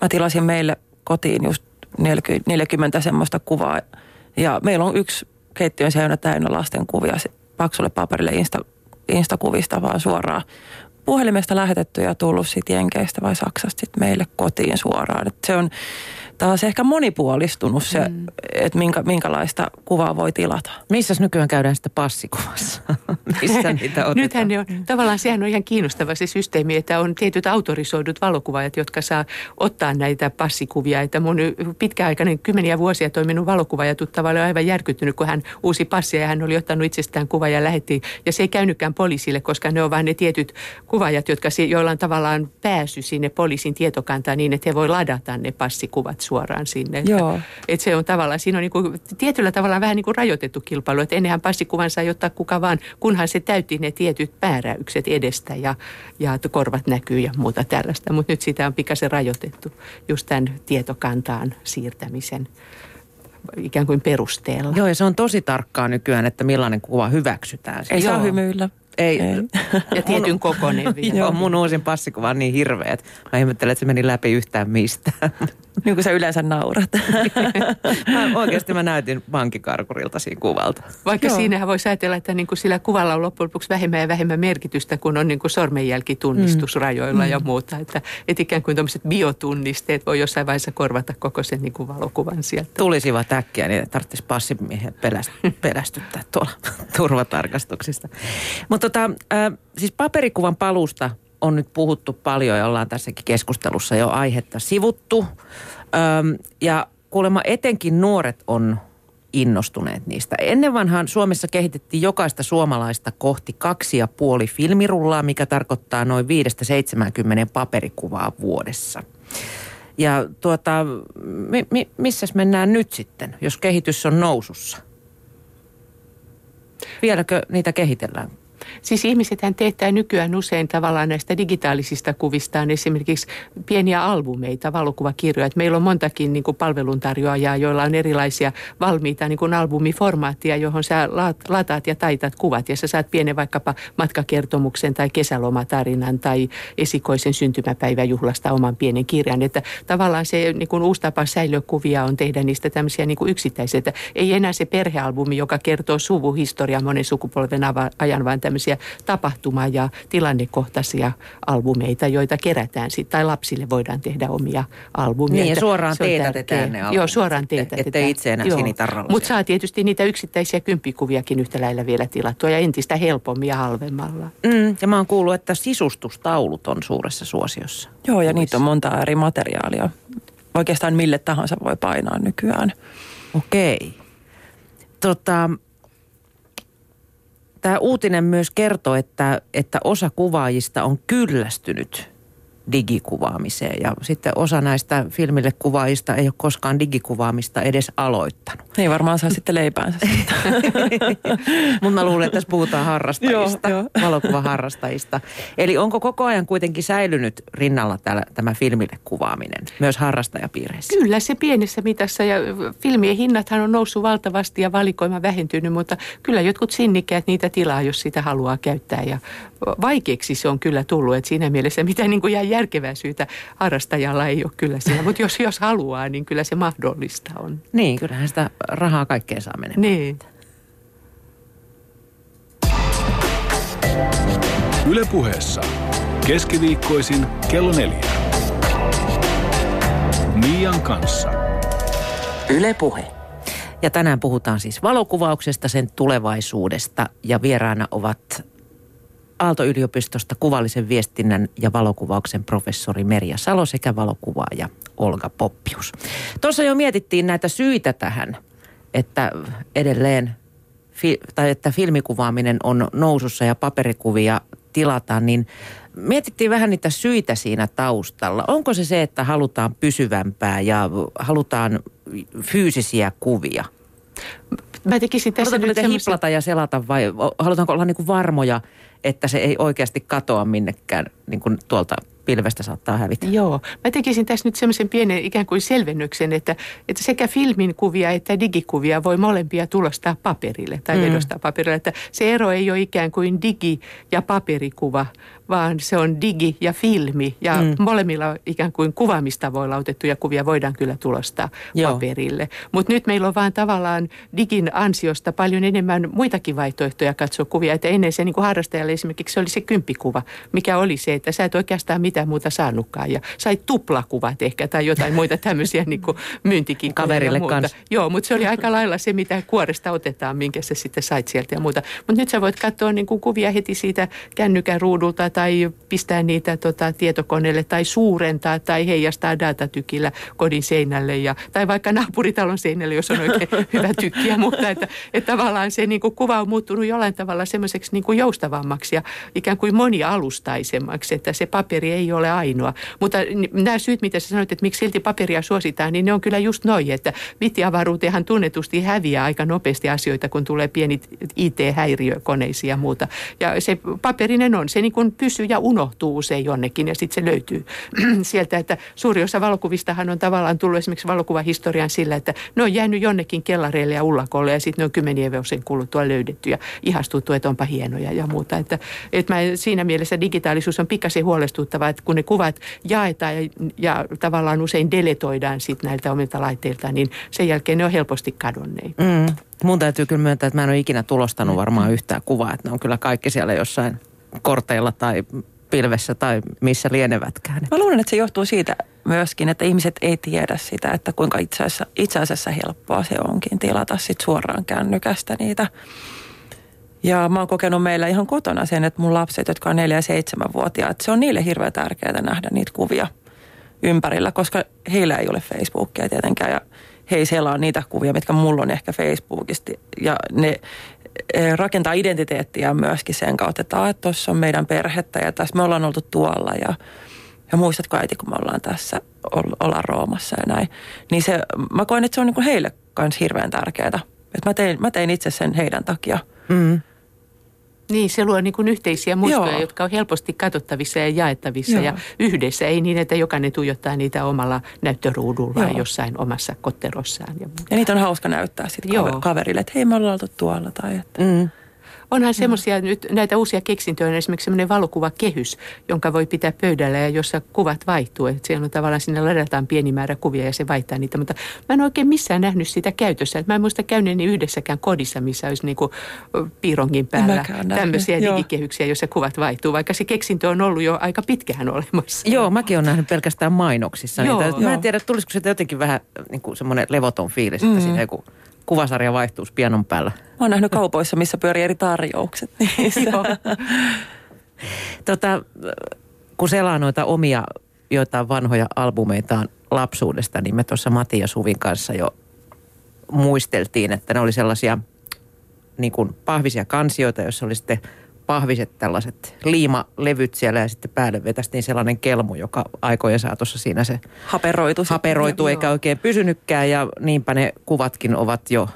Mä tilasin meille kotiin just 40, 40 semmoista kuvaa ja meillä on yksi keittiön seinä täynnä lasten kuvia paksulle paperille Insta, Instakuvista vaan suoraan puhelimesta lähetetty ja tullut sitten Jenkeistä vai Saksasta sit meille kotiin suoraan. Et se on taas ehkä monipuolistunut se, mm. että minkä, minkälaista kuvaa voi tilata. Missä nykyään käydään sitten passikuvassa? Missä niitä otetaan? Nythän ne on, tavallaan sehän on ihan kiinnostava se systeemi, että on tietyt autorisoidut valokuvaajat, jotka saa ottaa näitä passikuvia. Että mun pitkäaikainen kymmeniä vuosia toiminut valokuvaaja tuttava oli aivan järkyttynyt, kun hän uusi passia ja hän oli ottanut itsestään kuva ja lähetti. Ja se ei käynytkään poliisille, koska ne on vain ne tietyt kuvaajat, jotka, joilla on tavallaan pääsy sinne poliisin tietokantaan niin, että he voi ladata ne passikuvat suoraan sinne. Joo. Että, että se on tavallaan, siinä on niin kuin, tietyllä tavalla vähän niin kuin rajoitettu kilpailu, että ennenhän passikuvan sai ottaa kuka vaan, kunhan se täytti ne tietyt määräykset edestä ja, ja korvat näkyy ja muuta tällaista. Mutta nyt sitä on pikaisen rajoitettu just tämän tietokantaan siirtämisen ikään kuin perusteella. Joo, ja se on tosi tarkkaa nykyään, että millainen kuva hyväksytään. Ei saa hymyillä. Ei. Ei. Ja tietyn kokoinen vielä. Joo, mun uusin passikuva on niin hirveä, että mä ihmettelen, että se meni läpi yhtään mistään. Niin kuin sä yleensä naurat. mä, oikeasti mä näytin vankikarkurilta siinä kuvalta. Vaikka Joo. siinähän voisi ajatella, että niin kuin sillä kuvalla on loppujen lopuksi vähemmän ja vähemmän merkitystä, kun on niin kuin sormenjälkitunnistusrajoilla mm. ja muuta. Että, että ikään kuin tuommoiset biotunnisteet voi jossain vaiheessa korvata koko sen niin kuin valokuvan sieltä. Tulisivat äkkiä, niin tarvitsisi passimiehen peläst- pelästyttää tuolla turvatarkastuksista. Mutta tota, äh, siis paperikuvan palusta on nyt puhuttu paljon ja ollaan tässäkin keskustelussa jo aihetta sivuttu. Ähm, ja kuulemma etenkin nuoret on innostuneet niistä. Ennen vanhaan Suomessa kehitettiin jokaista suomalaista kohti kaksi ja puoli filmirullaa, mikä tarkoittaa noin 5-70 paperikuvaa vuodessa. Ja tuota, mi, mi, missäs mennään nyt sitten, jos kehitys on nousussa? Vieläkö niitä kehitellään? Siis ihmisethän teettää nykyään usein tavallaan näistä digitaalisista kuvistaan esimerkiksi pieniä albumeita, valokuvakirjoja. Et meillä on montakin niin kuin palveluntarjoajaa, joilla on erilaisia valmiita niin kuin albumiformaattia, johon sä lataat ja taitat kuvat. Ja sä saat pienen vaikkapa matkakertomuksen tai kesälomatarinan tai esikoisen syntymäpäiväjuhlasta oman pienen kirjan. Että tavallaan se niin kuin uusi tapa säilökuvia on tehdä niistä tämmöisiä niin kuin yksittäisiä. Että ei enää se perhealbumi, joka kertoo suvuhistoriaa monen sukupolven ajan, vaan tämmöisiä tapahtuma- ja tilannekohtaisia albumeita, joita kerätään sitten. Tai lapsille voidaan tehdä omia albumia. Niin, ja Että suoraan teetätetään ne albumit Joo, suoraan teetätetään. ettei itse enää sinitarralla Mutta saa tietysti niitä yksittäisiä kymppikuviakin yhtä lailla vielä tilattua ja entistä helpommin ja halvemmalla. Mm, ja mä oon kuullut, että sisustustaulut on suuressa suosiossa. Joo, ja niitä on monta eri materiaalia. Oikeastaan mille tahansa voi painaa nykyään. Okei. Tota, Tämä uutinen myös kertoo, että, että osa kuvaajista on kyllästynyt digikuvaamiseen ja sitten osa näistä filmille kuvaajista ei ole koskaan digikuvaamista edes aloittanut. Ei varmaan saa sitten leipäänsä siitä. Mutta mä luulen, että tässä puhutaan harrastajista, Joo, joo. valokuvaharrastajista. Eli onko koko ajan kuitenkin säilynyt rinnalla täällä, tämä filmille kuvaaminen, myös harrastajapiireissä? Kyllä se pienessä mitassa ja filmien hinnathan on noussut valtavasti ja valikoima vähentynyt, mutta kyllä jotkut sinnikkäät niitä tilaa, jos sitä haluaa käyttää ja vaikeaksi se on kyllä tullut, että siinä mielessä mitään niin kuin jää järkevää syytä harrastajalla ei ole kyllä siellä, mutta jos, jos haluaa, niin kyllä se mahdollista on. Niin, kyllähän sitä rahaa kaikkeen saa menemään. Niin. Ylepuheessa keskiviikkoisin kello neljä. Mian kanssa. Yle Puhe. Ja tänään puhutaan siis valokuvauksesta, sen tulevaisuudesta ja vieraana ovat Aalto-yliopistosta kuvallisen viestinnän ja valokuvauksen professori Merja Salo sekä valokuvaaja Olga Poppius. Tuossa jo mietittiin näitä syitä tähän, että edelleen fi- tai että filmikuvaaminen on nousussa ja paperikuvia tilataan, niin mietittiin vähän niitä syitä siinä taustalla. Onko se se, että halutaan pysyvämpää ja halutaan fyysisiä kuvia? Mä tekisin tässä Halutaanko nyt semmoisen- hiplata ja selata vai halutaanko olla niin kuin varmoja, että se ei oikeasti katoa minnekään niin kuin tuolta pilvestä saattaa hävitä? Joo, mä tekisin tässä nyt semmoisen pienen ikään kuin selvennyksen, että, että sekä filmin kuvia että digikuvia voi molempia tulostaa paperille tai Mm. vedostaa paperille. Että se ero ei ole ikään kuin digi- ja paperikuva, vaan se on digi ja filmi. Ja Mm. mm. molemmilla ikään kuin kuvaamistavoilla otettuja kuvia voidaan kyllä tulostaa Joo. Paperille. Mutta nyt meillä on vaan tavallaan digin ansiosta paljon enemmän muitakin vaihtoehtoja katsoa kuvia. Että ennen se niin kuin harrastajalle esimerkiksi se oli se kymppikuva, mikä oli se, että sä et oikeastaan mitään muuta saanutkaan. Ja sait tuplakuvat ehkä tai jotain muita tämmöisiä niin kuin myyntikikkoja Kaverille ja muuta. kans. Joo, mutta se oli aika lailla se, mitä kuoresta otetaan, minkä sä sitten sait sieltä ja muuta. Mutta nyt sä voit katsoa niin kuin kuvia heti siitä kännykän ruudulta tai pistää niitä tota, tietokoneelle tai suurentaa tai heijastaa datatykillä kodin seinälle ja, tai vaikka naapuritalon seinälle, jos on oikein hyvä tykki ja muuta. Että, että tavallaan se niin kuin kuva on muuttunut jollain tavalla semmoiseksi niin kuin joustavammaksi ja ikään kuin monialustaisemmaksi, että se paperi ei ole ainoa. Mutta nämä syyt, mitä sä sanoit, että miksi silti paperia suositaan, niin ne on kyllä just noin, että vittiavaruuteenhan tunnetusti häviää aika nopeasti asioita, kun tulee pieni IT-häiriö koneisiin ja muuta. Ja se paperinen on, se niin kuin kysy ja unohtuu usein jonnekin ja sitten se löytyy sieltä, että suuri osa valokuvistahan on tavallaan tullut esimerkiksi valokuvahistorian sillä, että ne on jäänyt jonnekin kellareille ja ullakolle ja sitten ne on kymmenien vuosien kuluttua löydetty ja ihastuttu, että onpa hienoja ja muuta. Että, että mä, siinä mielessä digitaalisuus on pikkasen huolestuttavaa, että kun ne kuvat jaetaan ja, ja tavallaan usein deletoidaan sitten näiltä omilta laitteilta, niin sen jälkeen ne on helposti kadonneet. Mm. Mun täytyy kyllä myöntää, että mä en ole ikinä tulostanut varmaan yhtään kuvaa, että ne on kyllä kaikki siellä jossain korteilla tai pilvessä tai missä lienevätkään. Mä luulen, että se johtuu siitä myöskin, että ihmiset ei tiedä sitä, että kuinka itse asiassa, itse asiassa helppoa se onkin tilata sit suoraan kännykästä niitä. Ja mä oon kokenut meillä ihan kotona sen, että mun lapset, jotka on 4- ja 7-vuotiaat, se on niille hirveän tärkeää nähdä niitä kuvia ympärillä, koska heillä ei ole Facebookia tietenkään ja he ei selaa niitä kuvia, mitkä mulla on ehkä Facebookista. Ja ne rakentaa identiteettiä myöskin sen kautta, että tuossa on meidän perhettä ja tässä me ollaan oltu tuolla ja, ja muistatko äiti, kun me ollaan tässä, ollaan Roomassa ja näin. Niin se, mä koen, että se on niin heille myös hirveän tärkeää. Että mä tein, mä tein itse sen heidän takia. Mm. Niin, se luo niin kuin yhteisiä muistoja, Joo. jotka on helposti katsottavissa ja jaettavissa Joo. ja yhdessä. Ei niin, että jokainen tuijottaa niitä omalla näyttöruudulla Joo. jossain omassa kotterossaan. Ja, ja niitä on hauska näyttää sitten kaverille, että hei me ollaan oltu tuolla. Tai että. Mm. Onhan semmoisia nyt näitä uusia keksintöjä, on esimerkiksi semmoinen valokuvakehys, jonka voi pitää pöydällä ja jossa kuvat vaihtuu. Että siellä on tavallaan sinne ladataan pieni määrä kuvia ja se vaihtaa niitä. Mutta mä en oikein missään nähnyt sitä käytössä. Että mä en muista käyneeni yhdessäkään kodissa, missä olisi niinku piirongin päällä tämmöisiä Joo. digikehyksiä, joissa kuvat vaihtuu. Vaikka se keksintö on ollut jo aika pitkään olemassa. Joo, mäkin olen nähnyt pelkästään mainoksissa. Joo. Niitä. Mä en tiedä, tulisiko se jotenkin vähän niin kuin semmoinen levoton fiilis, että mm. siinä joku kuvasarja vaihtuu pianon päällä. Mä oon nähnyt kaupoissa, missä pyörii eri tarjoukset. Tota, kun selaa noita omia joitain vanhoja albumeitaan lapsuudesta, niin me tuossa Mati ja Suvin kanssa jo muisteltiin, että ne oli sellaisia niin kuin pahvisia kansioita, joissa oli sitten pahviset tällaiset liimalevyt siellä ja sitten päälle vetästiin sellainen kelmu, joka aikojen saatossa siinä se haperoitu, haperoitu eikä oikein pysynytkään ja niinpä ne kuvatkin ovat jo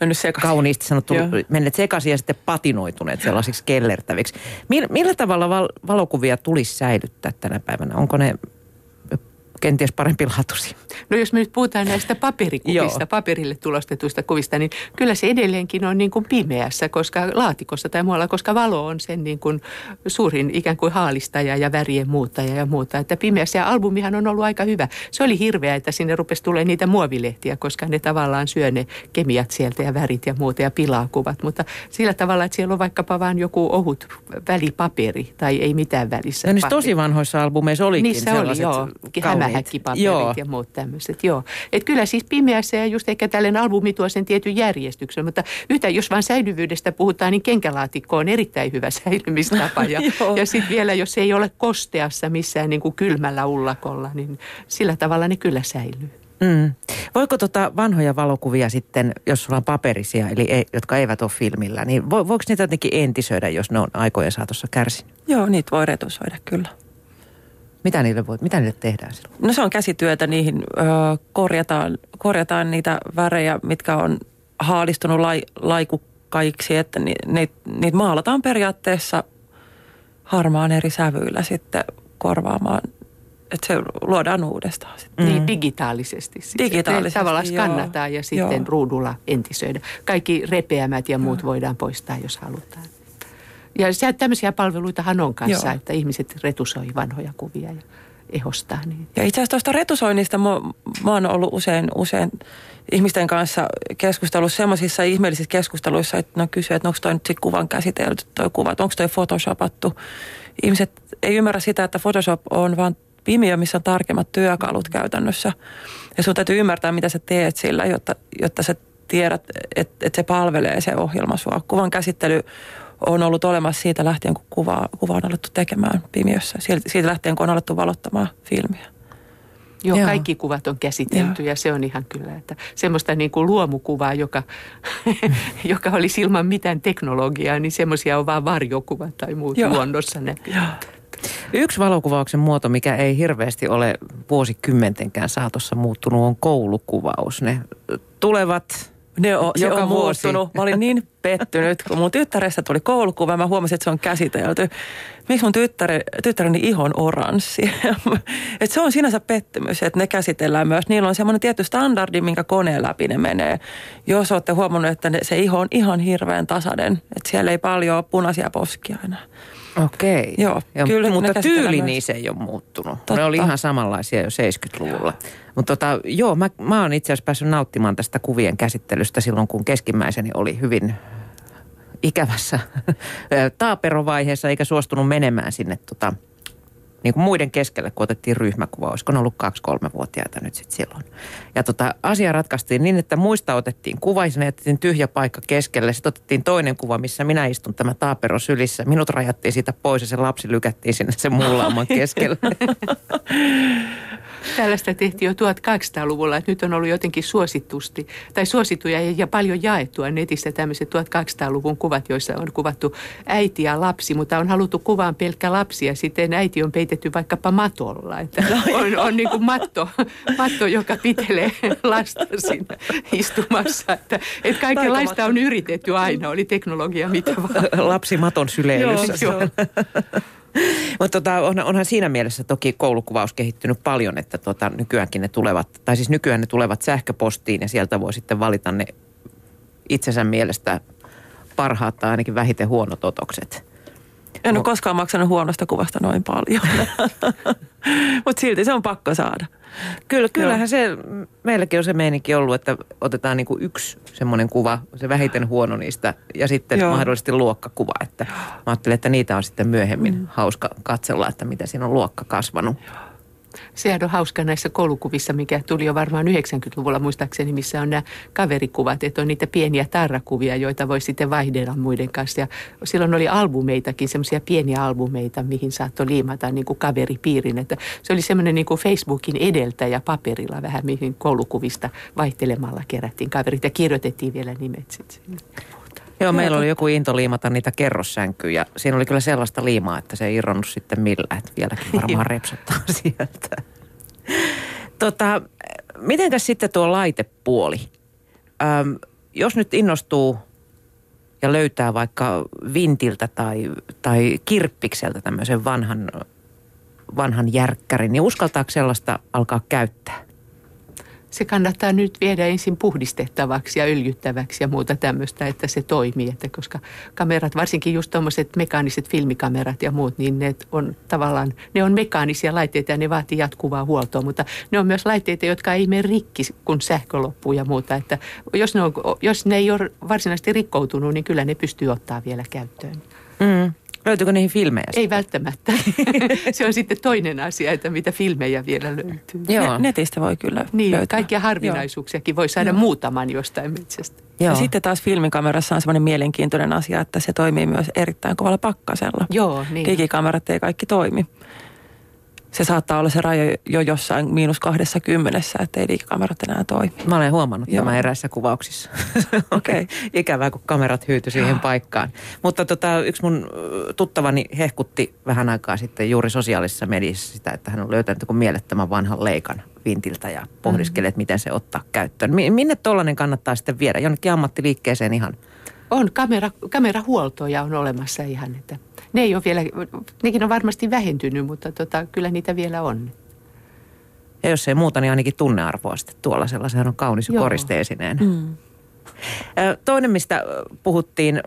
mennyt sekaisin. Kauniisti sanottu, Joo. menneet sekaisin ja sitten patinoituneet sellaisiksi kellertäviksi. Millä, millä tavalla val, valokuvia tulisi säilyttää tänä päivänä? Onko ne kenties parempi laatusi. No jos me nyt puhutaan näistä paperikuvista, Joo. paperille tulostetuista kuvista, niin kyllä se edelleenkin on niin kuin pimeässä, koska laatikossa tai muualla, koska valo on sen niin kuin suurin ikään kuin haalistaja ja värien muuttaja ja muuta. Että pimeässä ja albumihan on ollut aika hyvä. Se oli hirveä, että sinne rupesi tulee niitä muovilehtiä, koska ne tavallaan syö ne kemiat sieltä ja värit ja muuta ja pilaa kuvat. Mutta sillä tavalla, että siellä on vaikkapa vain joku ohut välipaperi tai ei mitään välissä. No niissä tosi vanhoissa albumeissa olikin Niissä oli, joo hämähäkkipaperit joo. ja muut tämmöiset. Joo. Et kyllä siis pimeässä ja just ehkä tällainen albumi tuo sen tietyn järjestyksen, mutta yhtä jos vain säilyvyydestä puhutaan, niin kenkälaatikko on erittäin hyvä säilymistapa. Ja, ja sitten vielä, jos ei ole kosteassa missään niin kuin kylmällä ullakolla, niin sillä tavalla ne kyllä säilyy. Mm. Voiko tota vanhoja valokuvia sitten, jos sulla on paperisia, eli ei, jotka eivät ole filmillä, niin vo, voiko niitä jotenkin entisöidä, jos ne on aikojen saatossa kärsinyt? Joo, niitä voi retusoida kyllä. Mitä niille, voi, mitä niille tehdään silloin? No se on käsityötä, niihin ö, korjataan, korjataan niitä värejä, mitkä on haalistunut lai, laikukkaiksi, että ni, ne, niitä maalataan periaatteessa harmaan eri sävyillä sitten korvaamaan että se luodaan uudestaan. Sitten. Niin, digitaalisesti. Siis. Digitaalisesti, Tavallaan skannataan ja sitten joo. ruudulla entisöidä. Kaikki repeämät ja muut joo. voidaan poistaa, jos halutaan. Ja se, tämmöisiä palveluitahan on kanssa, Joo. että ihmiset retusoi vanhoja kuvia ja ehostaa niitä. Ja itse asiassa tuosta retusoinnista mä, mä oon ollut usein, usein ihmisten kanssa keskustelussa semmoisissa ihmeellisissä keskusteluissa, että ne kysyy, että onko toi nyt sit kuvan käsitelty, toi kuva, onko toi photoshopattu. Ihmiset ei ymmärrä sitä, että Photoshop on vaan Vimeo, missä on tarkemmat työkalut käytännössä. Ja sun täytyy ymmärtää, mitä sä teet sillä, jotta, jotta sä tiedät, että, että se palvelee se ohjelma sua. Kuvan käsittely on ollut olemassa siitä lähtien, kun kuva, kuva on alettu tekemään pimiössä. Siitä lähtien, kun on alettu valottamaan filmiä. Joo, Joo, kaikki kuvat on käsitelty Joo. ja se on ihan kyllä, että semmoista niin kuin luomukuvaa, joka, joka oli ilman mitään teknologiaa, niin semmoisia on vaan varjokuvat tai muut Joo. luonnossa näkyy. Yksi valokuvauksen muoto, mikä ei hirveästi ole vuosikymmentenkään saatossa muuttunut, on koulukuvaus. Ne tulevat Ne on, se Joka on vuosi. muuttunut. Mä olin niin pettynyt, kun mun tyttärestä tuli koulukuva. Mä huomasin, että se on käsitelty. Miksi mun tyttäre, tyttäreni ihon oranssi? Et se on sinänsä pettymys, että ne käsitellään myös. Niillä on semmoinen tietty standardi, minkä koneen läpi ne menee. Jos olette huomannut, että ne, se iho on ihan hirveän tasainen. Että siellä ei paljon ole punaisia poskia enää. Okei. Joo, ja, kyllä mutta tyyli myös. niissä ei ole muuttunut. Totta. Ne oli ihan samanlaisia jo 70-luvulla. Mutta tota, joo, mä, mä oon itse asiassa päässyt nauttimaan tästä kuvien käsittelystä silloin, kun keskimmäiseni oli hyvin ikävässä taaperovaiheessa, eikä suostunut menemään sinne tota, niin kuin muiden keskelle, kun otettiin ryhmäkuva. Olisiko ne ollut kaksi-kolmevuotiaita nyt sitten silloin. Ja tota, asia ratkaistiin niin, että muista otettiin kuva ja jätettiin tyhjä paikka keskelle. Sitten otettiin toinen kuva, missä minä istun tämä taapero sylissä. Minut rajattiin siitä pois ja se lapsi lykättiin sinne sen mullaaman keskelle. Tällaista tehtiin jo 1200-luvulla, että nyt on ollut jotenkin suositusti, tai suosituja ja, ja paljon jaettua netissä tämmöiset 1200-luvun kuvat, joissa on kuvattu äiti ja lapsi, mutta on haluttu kuvaan pelkkä lapsi ja sitten äiti on peitetty vaikkapa matolla. Että on, on niin kuin matto, matto, joka pitelee lasta siinä istumassa. Että, että kaikenlaista on yritetty aina, oli teknologia mitä vaan. Lapsi maton syleilyssä. Joo, joo. Mutta tota, on, onhan siinä mielessä toki koulukuvaus kehittynyt paljon, että tota, nykyäänkin ne tulevat, tai siis nykyään ne tulevat sähköpostiin ja sieltä voi sitten valita ne itsensä mielestä parhaat tai ainakin vähiten huonot otokset. En No. ole koskaan maksanut huonosta kuvasta noin paljon. Mutta silti se on pakko saada. Kyllä, kyllähän se, meilläkin on se meininki ollut, että otetaan niin kuin yksi semmoinen kuva, se vähiten huono niistä, ja sitten Joo. mahdollisesti luokkakuva. Että mä ajattelin, että niitä on sitten myöhemmin mm. hauska katsella, että miten siinä on luokka kasvanut. Sehän on hauska näissä koulukuvissa, mikä tuli jo varmaan 90-luvulla muistaakseni, missä on nämä kaverikuvat, että on niitä pieniä tarrakuvia, joita voi sitten vaihdella muiden kanssa. Ja silloin oli albumeitakin, semmoisia pieniä albumeita, mihin saattoi liimata niin kuin kaveripiirin. Että se oli semmoinen niin kuin Facebookin edeltäjä paperilla vähän, mihin koulukuvista vaihtelemalla kerättiin kaverit ja kirjoitettiin vielä nimet sitten. Joo, meillä oli joku into liimata niitä kerrossänkyjä. ja Siinä oli kyllä sellaista liimaa, että se ei irronnut sitten millään. Että vieläkin varmaan repsottaa sieltä. Tota, mitenkäs sitten tuo laitepuoli? Öm, jos nyt innostuu ja löytää vaikka vintiltä tai, tai kirppikseltä tämmöisen vanhan, vanhan järkkärin, niin uskaltaako sellaista alkaa käyttää? Se kannattaa nyt viedä ensin puhdistettavaksi ja öljyttäväksi ja muuta tämmöistä, että se toimii. Että koska kamerat, varsinkin just tuommoiset mekaaniset filmikamerat ja muut, niin ne on tavallaan, ne on mekaanisia laitteita ja ne vaatii jatkuvaa huoltoa. Mutta ne on myös laitteita, jotka ei mene rikki, kun sähkö loppuu ja muuta. Että jos ne, on, jos ne ei ole varsinaisesti rikkoutunut, niin kyllä ne pystyy ottaa vielä käyttöön. Mm. Löytyykö niihin filmejä? Ei välttämättä. se on sitten toinen asia, että mitä filmejä vielä löytyy. Joo. Ne, netistä voi kyllä Niin, löytää. kaikkia harvinaisuuksiakin voi saada muutaman jostain metsästä. Joo. Joo. Ja sitten taas filmikamerassa on semmoinen mielenkiintoinen asia, että se toimii myös erittäin kovalla pakkasella. Joo, niin. Digikamerat ei kaikki toimi. Se saattaa olla se raja jo jossain miinus kahdessa kymmenessä, että ei digikamerat enää toimi. Mä olen huomannut Joo. tämän eräissä kuvauksissa. Okei. Ikävää, kun kamerat hyytyi siihen paikkaan. Mutta tota, yksi mun tuttavani hehkutti vähän aikaa sitten juuri sosiaalisessa mediassa sitä, että hän on löytänyt joku mielettömän vanhan leikan vintiltä ja pohdiskelee, että miten se ottaa käyttöön. Mi- Minne tollainen kannattaa sitten viedä? Jonnekin ammattiliikkeeseen ihan. On, kamera, kamerahuoltoja on olemassa ihan, että ne ei ole vielä, nekin on varmasti vähentynyt, mutta tota, kyllä niitä vielä on. Ja jos ei muuta, niin ainakin tunnearvoa sitten tuolla. Sellaisen on kaunis Joo. koristeesineen. Mm. Toinen, mistä puhuttiin,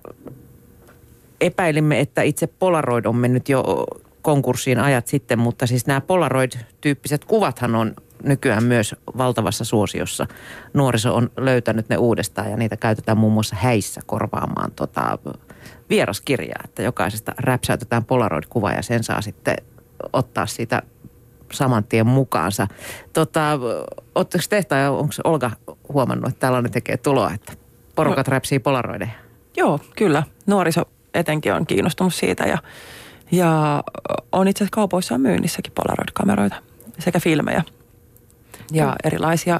epäilimme, että itse Polaroid on mennyt jo konkurssiin ajat sitten, mutta siis nämä Polaroid-tyyppiset kuvathan on nykyään myös valtavassa suosiossa. Nuoriso on löytänyt ne uudestaan ja niitä käytetään muun muassa häissä korvaamaan tota vieraskirjaa, että jokaisesta räpsäytetään Polaroid-kuva ja sen saa sitten ottaa siitä saman tien mukaansa. Tota, Oletteko te tai onko Olga huomannut, että tällainen tekee tuloa, että porukat räpsii Polaroideja? Joo, kyllä. Nuoriso etenkin on kiinnostunut siitä ja, ja on itse asiassa kaupoissa on myynnissäkin Polaroid-kameroita sekä filmejä ja erilaisia.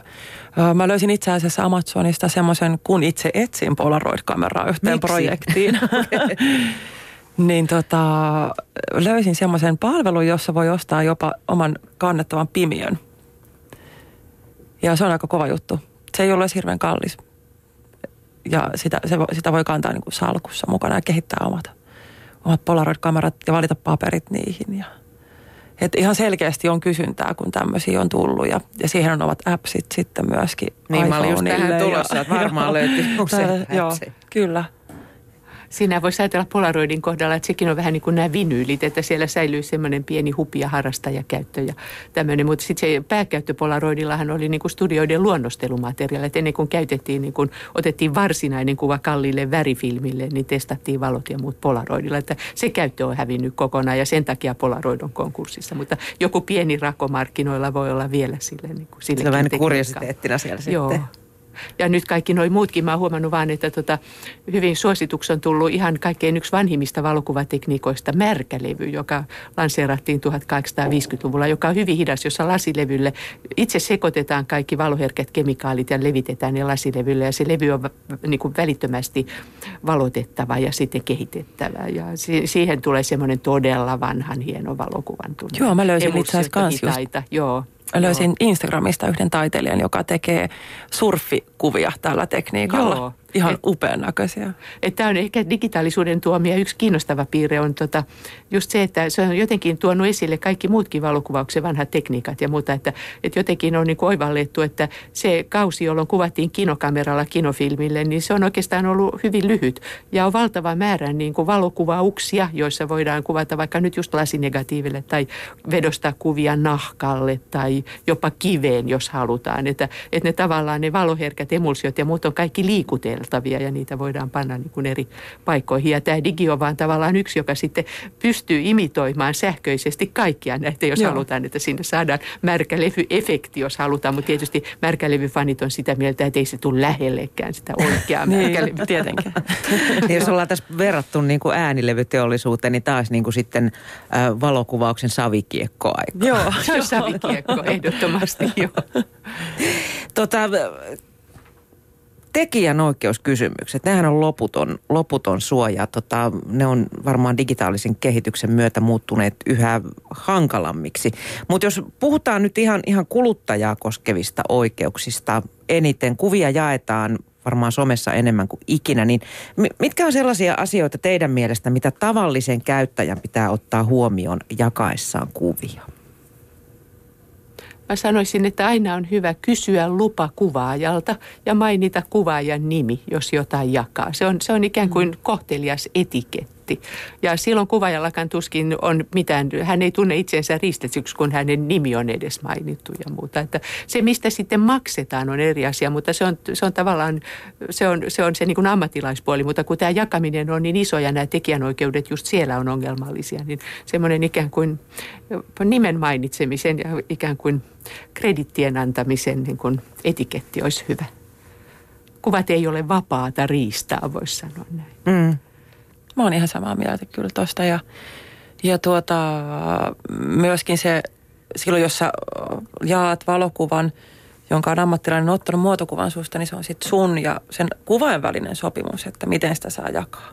Ö, Mä löysin itse asiassa Amazonista semmoisen, kun itse etsin Polaroid-kameraa yhteen Miksi? projektiin. niin tota, löysin semmoisen palvelun, jossa voi ostaa jopa oman kannettavan pimiön. Ja se on aika kova juttu. Se ei ole edes hirveän kallis. ja sitä, se, sitä voi kantaa niin kuin salkussa mukana ja kehittää omat, omat Polaroid-kamerat ja valita paperit niihin. Ja, et ihan selkeästi on kysyntää, kun tämmöisiä on tullut ja, ja siihen on ovat appsit sitten myöskin Niin mä olin just tähän tulossa, että varmaan löytyy usein Joo, kyllä. Siinä voisi ajatella Polaroidin kohdalla, että sekin on vähän niin kuin nämä vinyylit, että siellä säilyy semmoinen pieni hupia harrastajakäyttö ja tämmöinen. Mutta sitten se pääkäyttö Polaroidillahan oli niin kuin studioiden luonnostelumateriaali, että ennen kuin käytettiin, niin kuin otettiin varsinainen kuva kalliille värifilmille, niin testattiin valot ja muut Polaroidilla. Että se käyttö on hävinnyt kokonaan ja sen takia Polaroid on konkurssissa. Mutta joku pieni rakomarkkinoilla voi olla vielä sille. Niin kuin, sille on vähän kuriositeettina siellä Joo. sitten. Ja nyt kaikki noin muutkin, mä oon huomannut vaan, että tota, hyvin suosituksi on tullut ihan kaikkein yksi vanhimmista valokuvatekniikoista märkälevy, joka lanseerattiin 1850-luvulla, joka on hyvin hidas, jossa lasilevylle itse sekoitetaan kaikki valoherkät kemikaalit ja levitetään ne lasilevylle ja se levy on niin kuin välittömästi valotettava ja sitten kehitettävä ja siihen tulee semmoinen todella vanhan hieno valokuvan tunne. Joo, mä löysin itse asiassa just... Joo. Löysin. Instagramista yhden taiteilijan, joka tekee surfikuvia tällä tekniikalla. Joo ihan et, upean näköisiä. Tämä on ehkä digitaalisuuden tuomia yksi kiinnostava piirre on tota, just se, että se on jotenkin tuonut esille kaikki muutkin valokuvauksen vanhat tekniikat ja muuta. Että, että jotenkin on niin oivallettu, että se kausi, jolloin kuvattiin kinokameralla kinofilmille, niin se on oikeastaan ollut hyvin lyhyt. Ja on valtava määrä niin kuin valokuvauksia, joissa voidaan kuvata vaikka nyt just lasinegatiiville tai vedostaa kuvia nahkalle tai jopa kiveen, jos halutaan. Että, että ne tavallaan ne valoherkät emulsiot ja muut on kaikki liikuteltu vertailtavia ja niitä voidaan panna niin kuin eri paikkoihin. Ja tämä digi on vaan tavallaan yksi, joka sitten pystyy imitoimaan sähköisesti kaikkia näitä, jos Joo. halutaan, että sinne saadaan märkälevyefekti, jos halutaan. Mutta tietysti märkälevyfanit on sitä mieltä, että ei se tule lähellekään sitä oikeaa niin, märkälevyä. tietenkin. jos ollaan tässä verrattu niin kuin äänilevyteollisuuteen, niin taas niin kuin sitten äh, valokuvauksen savikiekkoaika. Joo, se on savikiekko, ehdottomasti joo. Tota, tekijänoikeuskysymykset, nehän on loputon, loputon suoja. Tota, ne on varmaan digitaalisen kehityksen myötä muuttuneet yhä hankalammiksi. Mutta jos puhutaan nyt ihan, ihan kuluttajaa koskevista oikeuksista eniten, kuvia jaetaan varmaan somessa enemmän kuin ikinä, niin mitkä on sellaisia asioita teidän mielestä, mitä tavallisen käyttäjän pitää ottaa huomioon jakaessaan kuvia? Mä sanoisin, että aina on hyvä kysyä lupa kuvaajalta ja mainita kuvaajan nimi, jos jotain jakaa. Se on, se on ikään kuin kohtelias etiketti riisti. Ja silloin kuvaajallakaan tuskin on mitään, hän ei tunne itsensä riistetyksi, kun hänen nimi on edes mainittu ja muuta. Että se, mistä sitten maksetaan, on eri asia, mutta se on, se on tavallaan, se on se, on se niin kuin ammattilaispuoli. Mutta kun tämä jakaminen on niin iso ja nämä tekijänoikeudet just siellä on ongelmallisia, niin semmoinen ikään kuin nimen mainitsemisen ja ikään kuin kredittien antamisen niin kuin etiketti olisi hyvä kuvat ei ole vapaata riistaa, voisi sanoa näin. Mm. Mä oon ihan samaa mieltä kyllä tosta ja, ja tuota, myöskin se silloin, jos sä jaat valokuvan, jonka on ammattilainen ottanut muotokuvan susta, niin se on sitten sun ja sen kuvan välinen sopimus, että miten sitä saa jakaa.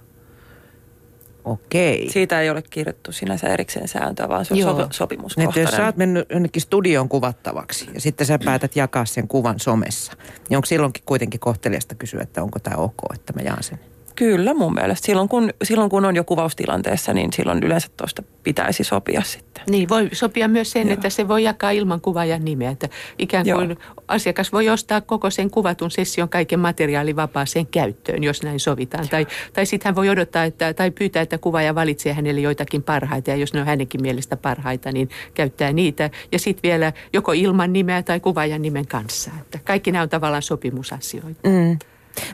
Okei. Siitä ei ole kirjoittu sinänsä erikseen sääntöä, vaan se on Joo. sopimuskohtainen. Jos sä oot mennyt jonnekin studioon kuvattavaksi ja sitten sä päätät jakaa sen kuvan somessa, niin onko silloinkin kuitenkin kohteliasta kysyä, että onko tämä ok, että mä jaan sen? Kyllä mun mielestä. Silloin kun, silloin kun on jo kuvaustilanteessa, niin silloin yleensä tuosta pitäisi sopia sitten. Niin, voi sopia myös sen, Joo. että se voi jakaa ilman kuvaajan nimeä. Että ikään kuin Joo. asiakas voi ostaa koko sen kuvatun session kaiken materiaalin vapaaseen käyttöön, jos näin sovitaan. Tai, tai sitten hän voi odottaa että, tai pyytää, että kuvaaja valitsee hänelle joitakin parhaita. Ja jos ne on hänenkin mielestä parhaita, niin käyttää niitä. Ja sitten vielä joko ilman nimeä tai kuvaajan nimen kanssa. Että kaikki nämä on tavallaan sopimusasioita. Mm.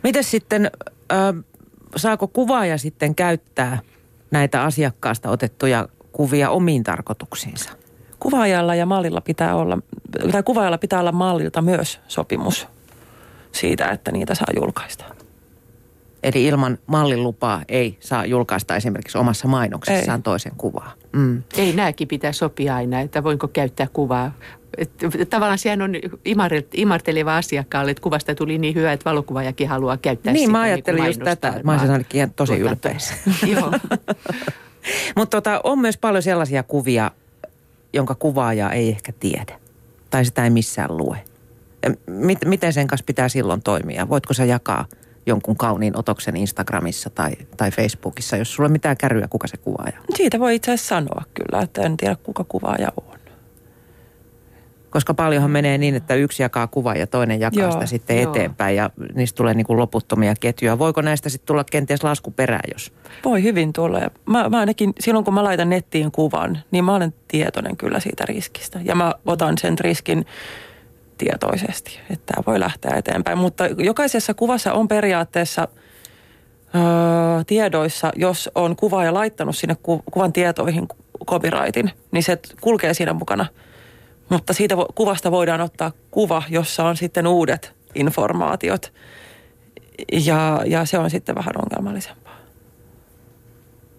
Miten sitten... Äh, saako kuvaaja sitten käyttää näitä asiakkaasta otettuja kuvia omiin tarkoituksiinsa? Kuvaajalla ja mallilla pitää olla, tai kuvaajalla pitää olla mallilta myös sopimus siitä, että niitä saa julkaista. Eli ilman mallilupaa ei saa julkaista esimerkiksi omassa mainoksessaan ei. toisen kuvaa. Mm. Ei, nämäkin pitää sopia aina, että voinko käyttää kuvaa että tavallaan sehän on imarteleva asiakkaalle, että kuvasta tuli niin hyvä, että valokuvaajakin haluaa käyttää niin, sitä. Niin, mä ajattelin niin just tätä. Mä olisin ainakin tosi ylpeä. Joo. Mutta tota, on myös paljon sellaisia kuvia, jonka kuvaaja ei ehkä tiedä. Tai sitä ei missään lue. Miten sen kanssa pitää silloin toimia? Voitko sä jakaa jonkun kauniin otoksen Instagramissa tai, tai Facebookissa, jos sulla on mitään kärryä, kuka se kuvaaja on? Siitä voi itse asiassa sanoa kyllä, että en tiedä kuka kuvaaja on. Koska paljonhan menee niin, että yksi jakaa kuvan ja toinen jakaa Joo, sitä sitten joo. eteenpäin ja niistä tulee niin kuin loputtomia ketjuja. Voiko näistä sitten tulla kenties lasku perään, jos Voi hyvin tulla. Mä, mä ainakin silloin, kun mä laitan nettiin kuvan, niin mä olen tietoinen kyllä siitä riskistä. Ja mä otan sen riskin tietoisesti, että tämä voi lähteä eteenpäin. Mutta jokaisessa kuvassa on periaatteessa öö, tiedoissa, jos on kuvaaja laittanut sinne ku, kuvan tietoihin copyrightin, niin se kulkee siinä mukana. Mutta siitä vo, kuvasta voidaan ottaa kuva, jossa on sitten uudet informaatiot. Ja, ja se on sitten vähän ongelmallisempaa.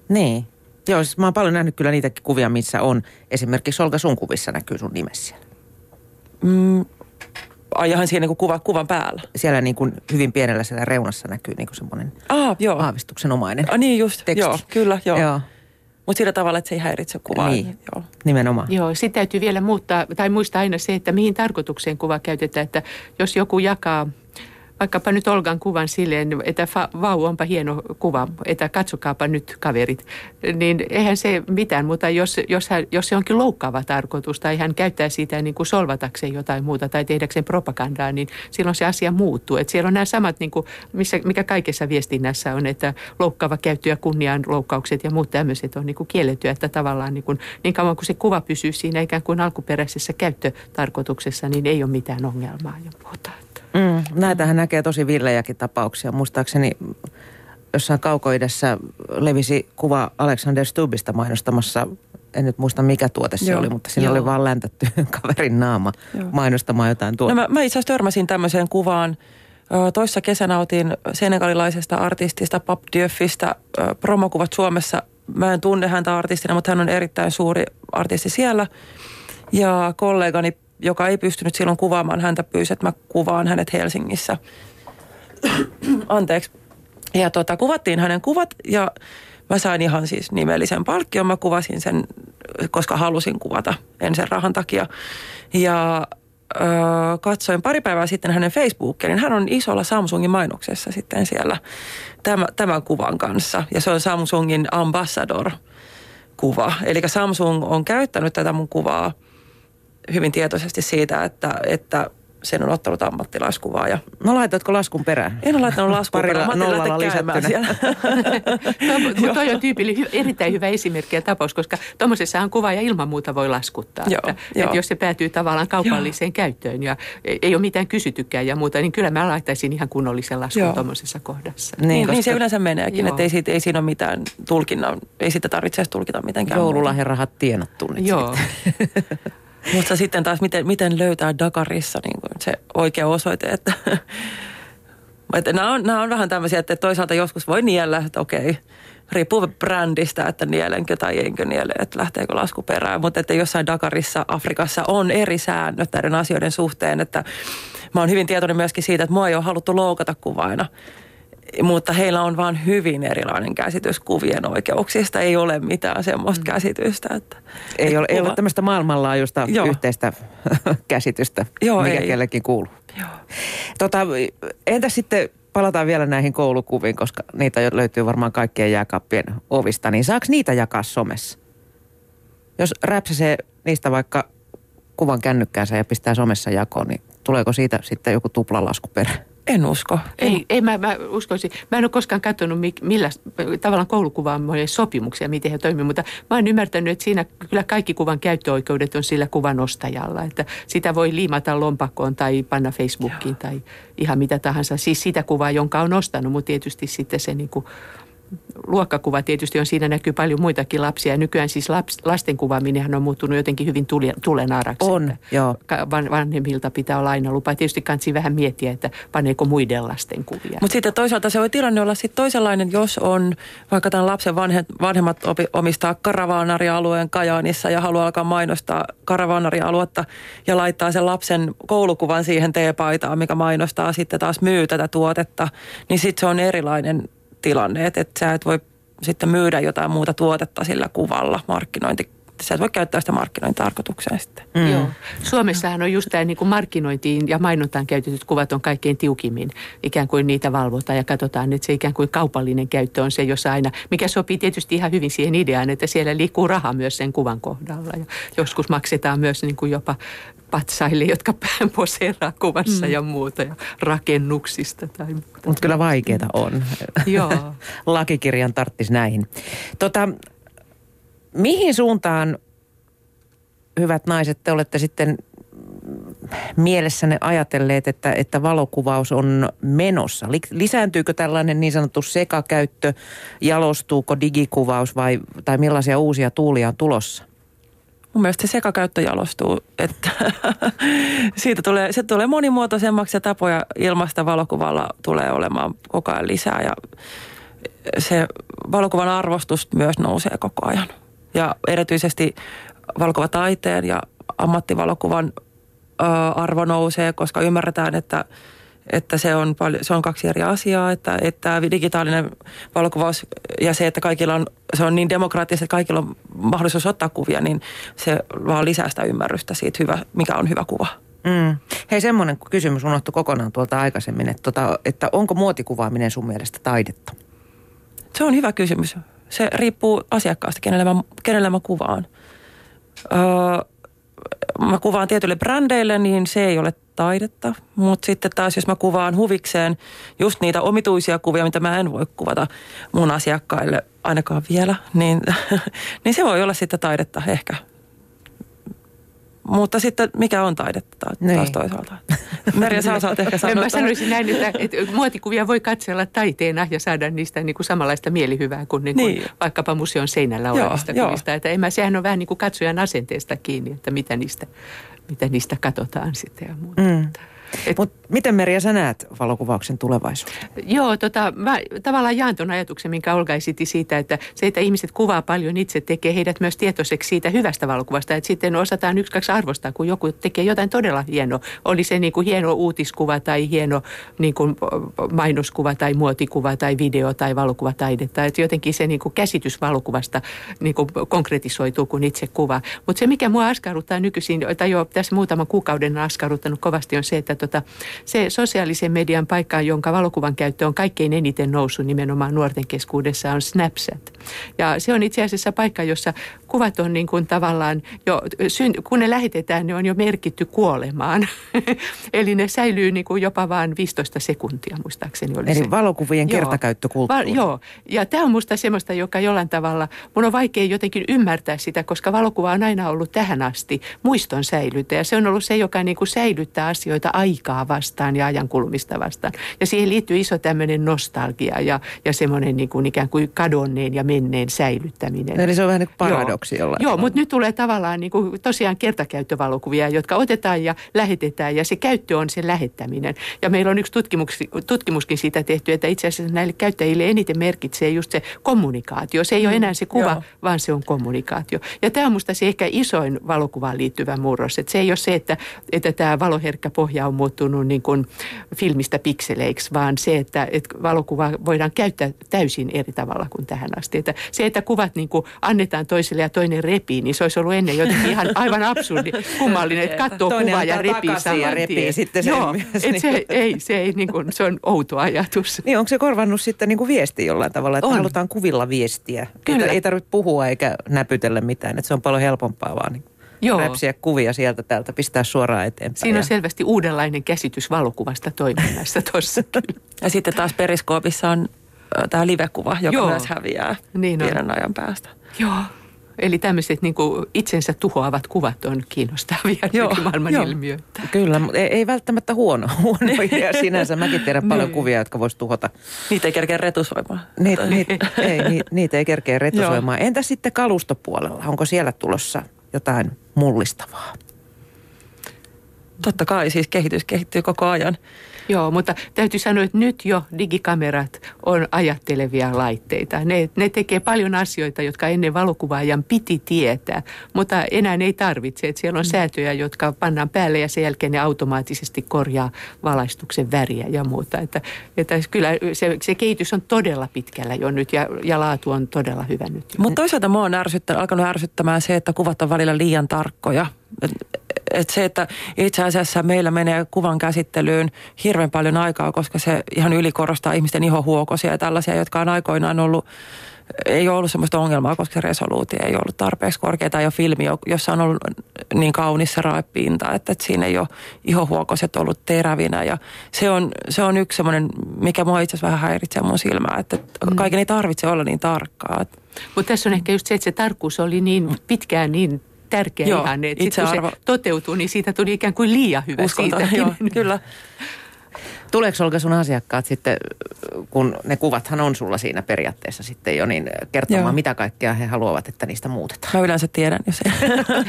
Niin. Joo, siis mä oon paljon nähnyt kyllä niitäkin kuvia, missä on. Esimerkiksi Olga sun kuvissa näkyy sun nimesi siellä. Mm, ai ihan siinä niin kuva, kuvan päällä. Siellä niin kuin hyvin pienellä siellä reunassa näkyy niin kuin semmoinen Ah, joo. aavistuksenomainen Ah, niin just, tekstus. joo, kyllä, joo. Joo, joo. Mutta sillä tavalla, että se ei häiritse kuvaa. Niin. Joo. nimenomaan. Joo, sitten täytyy vielä muuttaa, tai muistaa aina se, että mihin tarkoitukseen kuva käytetään. Että jos joku jakaa vaikkapa nyt Olgan kuvan silleen, että vau, onpa hieno kuva, että katsokaapa nyt kaverit, niin eihän se mitään, mutta jos, jos, hän, jos se onkin loukkaava tarkoitus tai hän käyttää sitä niin kuin solvatakseen jotain muuta tai tehdäkseen propagandaa, niin silloin se asia muuttuu. Että siellä on nämä samat, niin kuin, missä, mikä kaikessa viestinnässä on, että loukkaava käyttö ja kunnianloukkaukset ja muut tämmöiset on niin kuin kiellettyä, että tavallaan niin, kuin, niin kauan kuin se kuva pysyy siinä ikään kuin alkuperäisessä käyttötarkoituksessa, niin ei ole mitään ongelmaa ja muuta. Mm, näitähän näkee tosi villejäkin tapauksia. Muistaakseni jossain kaukoidessa levisi kuva Alexander Stubbista mainostamassa, en nyt muista mikä tuote se Joo. oli, mutta siinä Joo. oli vaan läntätty kaverin naama Joo. mainostamaan jotain No tuotetta. mä, mä itse asiassa törmäsin tämmöiseen kuvaan. Toissa kesänä otin senegalilaisesta artistista Pap Dieufistä ö, promokuvat Suomessa. Mä en tunne häntä artistina, mutta hän on erittäin suuri artisti siellä. Ja kollegani, joka ei pystynyt silloin kuvaamaan häntä, pyysi, että mä kuvaan hänet Helsingissä. Anteeksi. Ja tota, kuvattiin hänen kuvat ja mä sain ihan siis nimellisen palkkion. Mä kuvasin sen, koska halusin kuvata, en sen rahan takia. Ja öö, katsoin pari päivää sitten hänen Facebookia, niin hän on isolla Samsungin mainoksessa sitten siellä tämä, tämän kuvan kanssa. Ja se on Samsungin Ambassador-kuva. Eli Samsung on käyttänyt tätä mun kuvaa hyvin tietoisesti siitä, että, että sen on ottanut ammattilaiskuvaa ja No laitoitko laskun perään? en ole laittanut laskua. Parilla perään. Nollalla lisättynä. Mutta toi on tyypillinen, erittäin hyvä esimerkki ja tapaus, koska tuommoisessahan kuva ja ilman muuta voi laskuttaa. Joo, että, joo. että jos se päätyy tavallaan kaupalliseen käyttöön ja ei, ei ole mitään kysytykään ja muuta, niin kyllä mä laittaisin ihan kunnollisen laskun Joo. tuommoisessa kohdassa. Niin, niin, koska niin se yleensä meneekin, Joo. että ei, siitä, ei siinä ole mitään tulkinnan, ei sitä tarvitse edes tulkita mitenkään. Joululahjarahat tienattu nyt Joo. Mutta sitten taas, miten, miten löytää Dakarissa niin kuin se oikea osoite, että, että nämä, on, nämä on vähän tämmöisiä, että toisaalta joskus voi niellä, että okei, riippuu brändistä, että nielenkö tai enkö niele, että lähteekö lasku perään. Mutta että jossain Dakarissa, Afrikassa on eri säännöt näiden asioiden suhteen, että mä oon hyvin tietoinen myöskin siitä, että mua ei ole haluttu loukata kuvaina. Mutta heillä on vaan hyvin erilainen käsitys kuvien oikeuksista. Ei ole mitään semmoista käsitystä. Että, Ei ole, ei kuva- ole tämmöistä maailmanlaajuista Joo. yhteistä käsitystä, Joo, mikä ei. kellekin kuuluu. Joo. Tota, entä sitten palataan vielä näihin koulukuviin, koska niitä löytyy varmaan kaikkien jääkaappien ovista, niin saako niitä jakaa somessa? Jos räpsäsee niistä vaikka kuvan kännykkäänsä ja pistää somessa jakoon, niin tuleeko siitä sitten joku tuplalasku perään? En usko. ei, ei mä, mä uskoisin. Mä en ole koskaan katsonut, mi- millä tavallaan koulukuvaamojen sopimuksia, miten he toimivat, mutta mä oon ymmärtänyt, että siinä kyllä kaikki kuvan käyttöoikeudet on sillä kuvan ostajalla. Että sitä voi liimata lompakkoon tai panna Facebookiin tai ihan mitä tahansa. Siis sitä kuvaa, jonka on ostanut, mutta tietysti sitten se niin kuin luokkakuva tietysti on, siinä näkyy paljon muitakin lapsia. Ja nykyään siis laps, lasten kuvaaminenhan on muuttunut jotenkin hyvin tule, tulenaraksi. On, joo. van, vanhemmilta pitää olla aina lupa. Tietysti kannattaa vähän miettiä, että paneeko muiden lasten kuvia. Mutta sitten toisaalta se voi tilanne olla sitten toisenlainen, jos on vaikka tämän lapsen vanhe, vanhemmat opi, omistaa karavaanarialueen Kajaanissa ja haluaa alkaa mainostaa karavaanarialuetta ja laittaa sen lapsen koulukuvan siihen teepaitaan, mikä mainostaa sitten taas myy tätä tuotetta, niin sitten se on erilainen tilanne, että et sä et voi sitten myydä jotain muuta tuotetta sillä kuvalla markkinointi sitten sä et voi käyttää sitä markkinointitarkoitukseen sitten. Mm. Joo. Suomessahan on just tämä niin kuin markkinointiin ja mainontaan käytetyt kuvat on kaikkein tiukimmin. Ikään kuin niitä valvotaan ja katsotaan, että se ikään kuin kaupallinen käyttö on se, jossa aina, mikä sopii tietysti ihan hyvin siihen ideaan, että siellä liikkuu raha myös sen kuvan kohdalla. Ja joskus maksetaan myös niin kuin jopa patsaille, jotka poseeraa kuvassa mm. ja muuta ja rakennuksista tai muuta. Mutta kyllä vaikeita on. Joo. Lakikirjan tarttisi näihin. Tota, mihin suuntaan, hyvät naiset, te olette sitten mielessänne ajatelleet, että, että valokuvaus on menossa? Lisääntyykö tällainen niin sanottu sekakäyttö, jalostuuko digikuvaus vai, tai millaisia uusia tuulia on tulossa? mun mielestä se sekakäyttö jalostuu, että siitä tulee, se tulee monimuotoisemmaksi ja tapoja ilmaista valokuvalla tulee olemaan koko ajan lisää ja se valokuvan arvostus myös nousee koko ajan. Ja erityisesti valokuvataiteen ja ammattivalokuvan ö, arvo nousee, koska ymmärretään, että – että se on, paljon, se on kaksi eri asiaa, että, että digitaalinen valokuvaus ja se, että kaikilla on, se on niin demokraattista, että kaikilla on mahdollisuus ottaa kuvia, niin se vaan lisää sitä ymmärrystä siitä, hyvä, mikä on hyvä kuva. Mm. Hei, semmoinen kysymys unohtui kokonaan tuolta aikaisemmin, että, tota, että onko muotikuvaaminen sun mielestä taidetta? Se on hyvä kysymys. Se riippuu asiakkaasta, kenelle mä, kenelle mä kuvaan. Öö, mä kuvaan tietyille brändeille, niin se ei ole taidetta. Mutta sitten taas, jos mä kuvaan huvikseen just niitä omituisia kuvia, mitä mä en voi kuvata mun asiakkaille ainakaan vielä, niin, niin se voi olla sitten taidetta ehkä. Mutta sitten mikä on taidetta taas niin. toisaalta? Merja, sä osaat ehkä sanoa. Mä sanoisin näin, että, että muotikuvia voi katsella taiteena ja saada niistä niin kuin samanlaista mielihyvää kuin, niin kuin niin. vaikkapa museon seinällä olevista joo, kuvista. Joo. Että mä, sehän on vähän niin kuin katsojan asenteesta kiinni, että mitä niistä, mitä niistä katsotaan sitten ja muuta. Mm. Et, Mut miten Merja sä näet valokuvauksen tulevaisuuden? Joo, tota, mä tavallaan jaan tuon ajatuksen, minkä Olga esitti siitä, että se, että ihmiset kuvaa paljon itse, tekee heidät myös tietoiseksi siitä hyvästä valokuvasta. Että sitten osataan yksi, kaksi arvostaa, kun joku tekee jotain todella hienoa. Oli se niin kuin hieno uutiskuva tai hieno niin kuin mainoskuva tai muotikuva tai video tai valokuvataidetta. Että jotenkin se niin kuin käsitys valokuvasta niin kuin konkretisoituu, kun itse kuvaa. Mutta se, mikä mua askarruttaa nykyisin, tai jo tässä muutaman kuukauden askarruttanut kovasti, on se, että tota, se sosiaalisen median paikka, jonka valokuvan käyttö on kaikkein eniten noussut nimenomaan nuorten keskuudessa, on Snapchat. Ja se on itse asiassa paikka, jossa kuvat on niin kuin tavallaan jo, kun ne lähetetään, ne on jo merkitty kuolemaan. Eli ne säilyy niin kuin jopa vain 15 sekuntia, muistaakseni oli Eli se. valokuvien joo. kertakäyttökulttuuri. Va- joo, ja tämä on musta semmoista, joka jollain tavalla, mun on vaikea jotenkin ymmärtää sitä, koska valokuva on aina ollut tähän asti muiston säilyttäjä. Se on ollut se, joka niin kuin säilyttää asioita aikaa vastaan ja ajan kulumista vastaan. Ja siihen liittyy iso tämmöinen nostalgia ja, ja semmoinen niin kuin ikään kuin kadonneen ja menneen säilyttäminen. Eli se on vähän niin kuin paradoksi jollain Joo, mutta nyt tulee tavallaan niin kuin tosiaan kertakäyttövalokuvia, jotka otetaan ja lähetetään ja se käyttö on se lähettäminen. Ja meillä on yksi tutkimus, tutkimuskin siitä tehty, että itse asiassa näille käyttäjille eniten merkitsee just se kommunikaatio. Se ei mm, ole enää se kuva, joo. vaan se on kommunikaatio. Ja tämä on musta se ehkä isoin valokuvaan liittyvä murros. Että se ei ole se, että, että tämä valoherkkä pohja on muuttunut niin kuin filmistä pikseleiksi, vaan se, että, että valokuva voidaan käyttää täysin eri tavalla kuin tähän asti. Että se, että kuvat niin kuin annetaan toiselle ja toinen repii, niin se olisi ollut ennen jotenkin ihan aivan absurdi, kummallinen, että katsoo kuvaa ja repii saman ja repii sitten sen Joo, myös, niin. se, ei, se, ei, niin kuin, se on outo ajatus. Niin, onko se korvannut sitten niin kuin viesti jollain tavalla, että on. halutaan kuvilla viestiä? Kyllä. Ei tarvitse puhua eikä näpytellä mitään, että se on paljon helpompaa vaan niin Joo. räpsiä kuvia sieltä täältä, pistää suoraan eteenpäin. Siinä on selvästi uudenlainen käsitys valokuvasta toiminnassa tuossa. ja sitten taas periskoopissa on tämä livekuva, joka Joo. myös häviää niin pienen ajan päästä. Joo. Eli tämmöiset niin kuin itsensä tuhoavat kuvat on kiinnostavia joo, maailman joo. ilmiöitä. Kyllä, mutta ei, ei välttämättä huono, huono idea sinänsä. Mäkin tiedän paljon niin. kuvia, jotka voisi tuhota. Niitä ei kerkeä retusoimaan. Niit, niit, ei, niitä, niitä ei kerkeä retusoimaan. Entä sitten kalustopuolella? Onko siellä tulossa jotain mullistavaa? Totta kai siis kehitys kehittyy koko ajan. Joo, mutta täytyy sanoa, että nyt jo digikamerat on ajattelevia laitteita. Ne, ne tekee paljon asioita, jotka ennen valokuvaajan piti tietää, mutta enää ei tarvitse. Että siellä on mm. säätöjä, jotka pannaan päälle ja sen jälkeen ne automaattisesti korjaa valaistuksen väriä ja muuta. Että, että kyllä se, se kehitys on todella pitkällä jo nyt ja, ja laatu on todella hyvä nyt. Mutta toisaalta mua on ärsyttä, alkanut ärsyttämään se, että kuvat on välillä liian tarkkoja että se, että itse asiassa meillä menee kuvan käsittelyyn hirveän paljon aikaa, koska se ihan ylikorostaa ihmisten ihohuokosia ja tällaisia, jotka on aikoinaan ollut ei ole ollut sellaista ongelmaa, koska se resoluutio ei ollut tarpeeksi korkea. Tai jo filmi, jossa on ollut niin kaunis se raepinta, että, että siinä ei ole ihohuokoset ollut terävinä. Ja se on, se on yksi semmoinen, mikä mua itse asiassa vähän häiritsee mun silmää, että mm. kaiken ei tarvitse olla niin tarkkaa. Mutta tässä on ehkä just se, että se tarkkuus oli niin pitkään niin tärkeä joo, ihanne. Että itse kun se toteutuu, niin siitä tuli ikään kuin liian hyvä Uskonto, siitä. Joo, kyllä. Tuleeko Olga sun asiakkaat sitten, kun ne kuvathan on sulla siinä periaatteessa sitten jo, niin kertomaan, Joo. mitä kaikkea he haluavat, että niistä muutetaan? Mä yleensä tiedän jo se.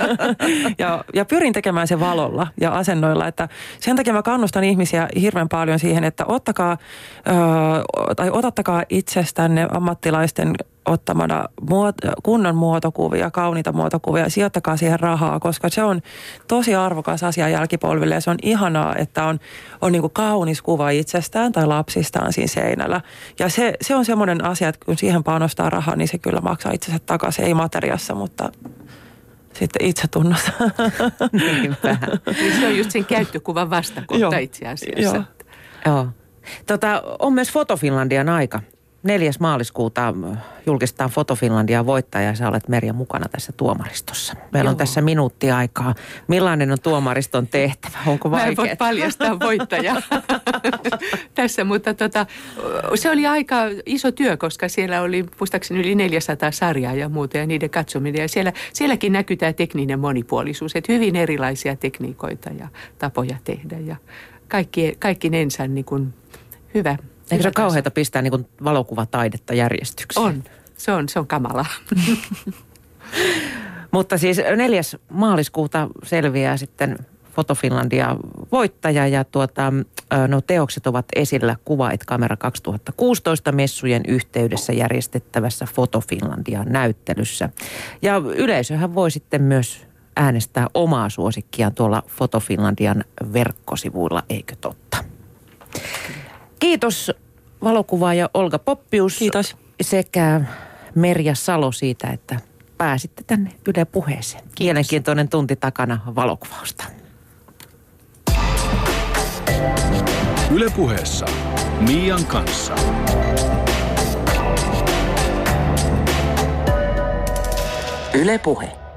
ja, ja pyrin tekemään se valolla ja asennoilla, että sen takia mä kannustan ihmisiä hirveän paljon siihen, että ottakaa, ö, tai otattakaa itsestänne ammattilaisten ottamana muot- kunnon muotokuvia, kauniita muotokuvia, sijoittakaa siihen rahaa, koska se on tosi arvokas asia jälkipolville ja se on ihanaa, että on, on niin kaunis kuva itsestään tai lapsistaan siinä seinällä. Ja se, se on semmoinen asia, että kun siihen panostaa rahaa, niin se kyllä maksaa itsensä takaisin, ei materiassa, mutta sitten itse tunnossa. Niinpä. Niin se on just sen käyttökuvan vastakohta itse asiassa. Joo. Joo. Tota, on myös Fotofinlandian aika. 4. maaliskuuta julkistetaan Fotofinlandia voittaja ja sä olet Merja mukana tässä tuomaristossa. Meillä Joo. on tässä minuutti aikaa. Millainen on tuomariston tehtävä? Onko vaikea? Mä en voi paljastaa voittajaa tässä, mutta tota, se oli aika iso työ, koska siellä oli muistaakseni yli 400 sarjaa ja muuta ja niiden katsominen. Ja siellä, sielläkin näkyy tämä tekninen monipuolisuus, että hyvin erilaisia tekniikoita ja tapoja tehdä ja kaikki, kaikki nensä niin kuin hyvä Eikö se ole kauheata pistää niin valokuvataidetta järjestykseen? On. Se on, se on kamala. Mutta siis 4. maaliskuuta selviää sitten Fotofinlandia voittaja ja tuota, no teokset ovat esillä Kuva et Kamera 2016 messujen yhteydessä järjestettävässä Fotofinlandia näyttelyssä. Ja yleisöhän voi sitten myös äänestää omaa suosikkiaan tuolla Fotofinlandian verkkosivuilla, eikö totta? Kiitos valokuvaaja Olga Poppius. Kiitos. Sekä Merja Salo siitä, että pääsitte tänne Yle puheeseen. Mielenkiintoinen tunti takana valokuvausta. Yle puheessa Mian kanssa. Yle puhe.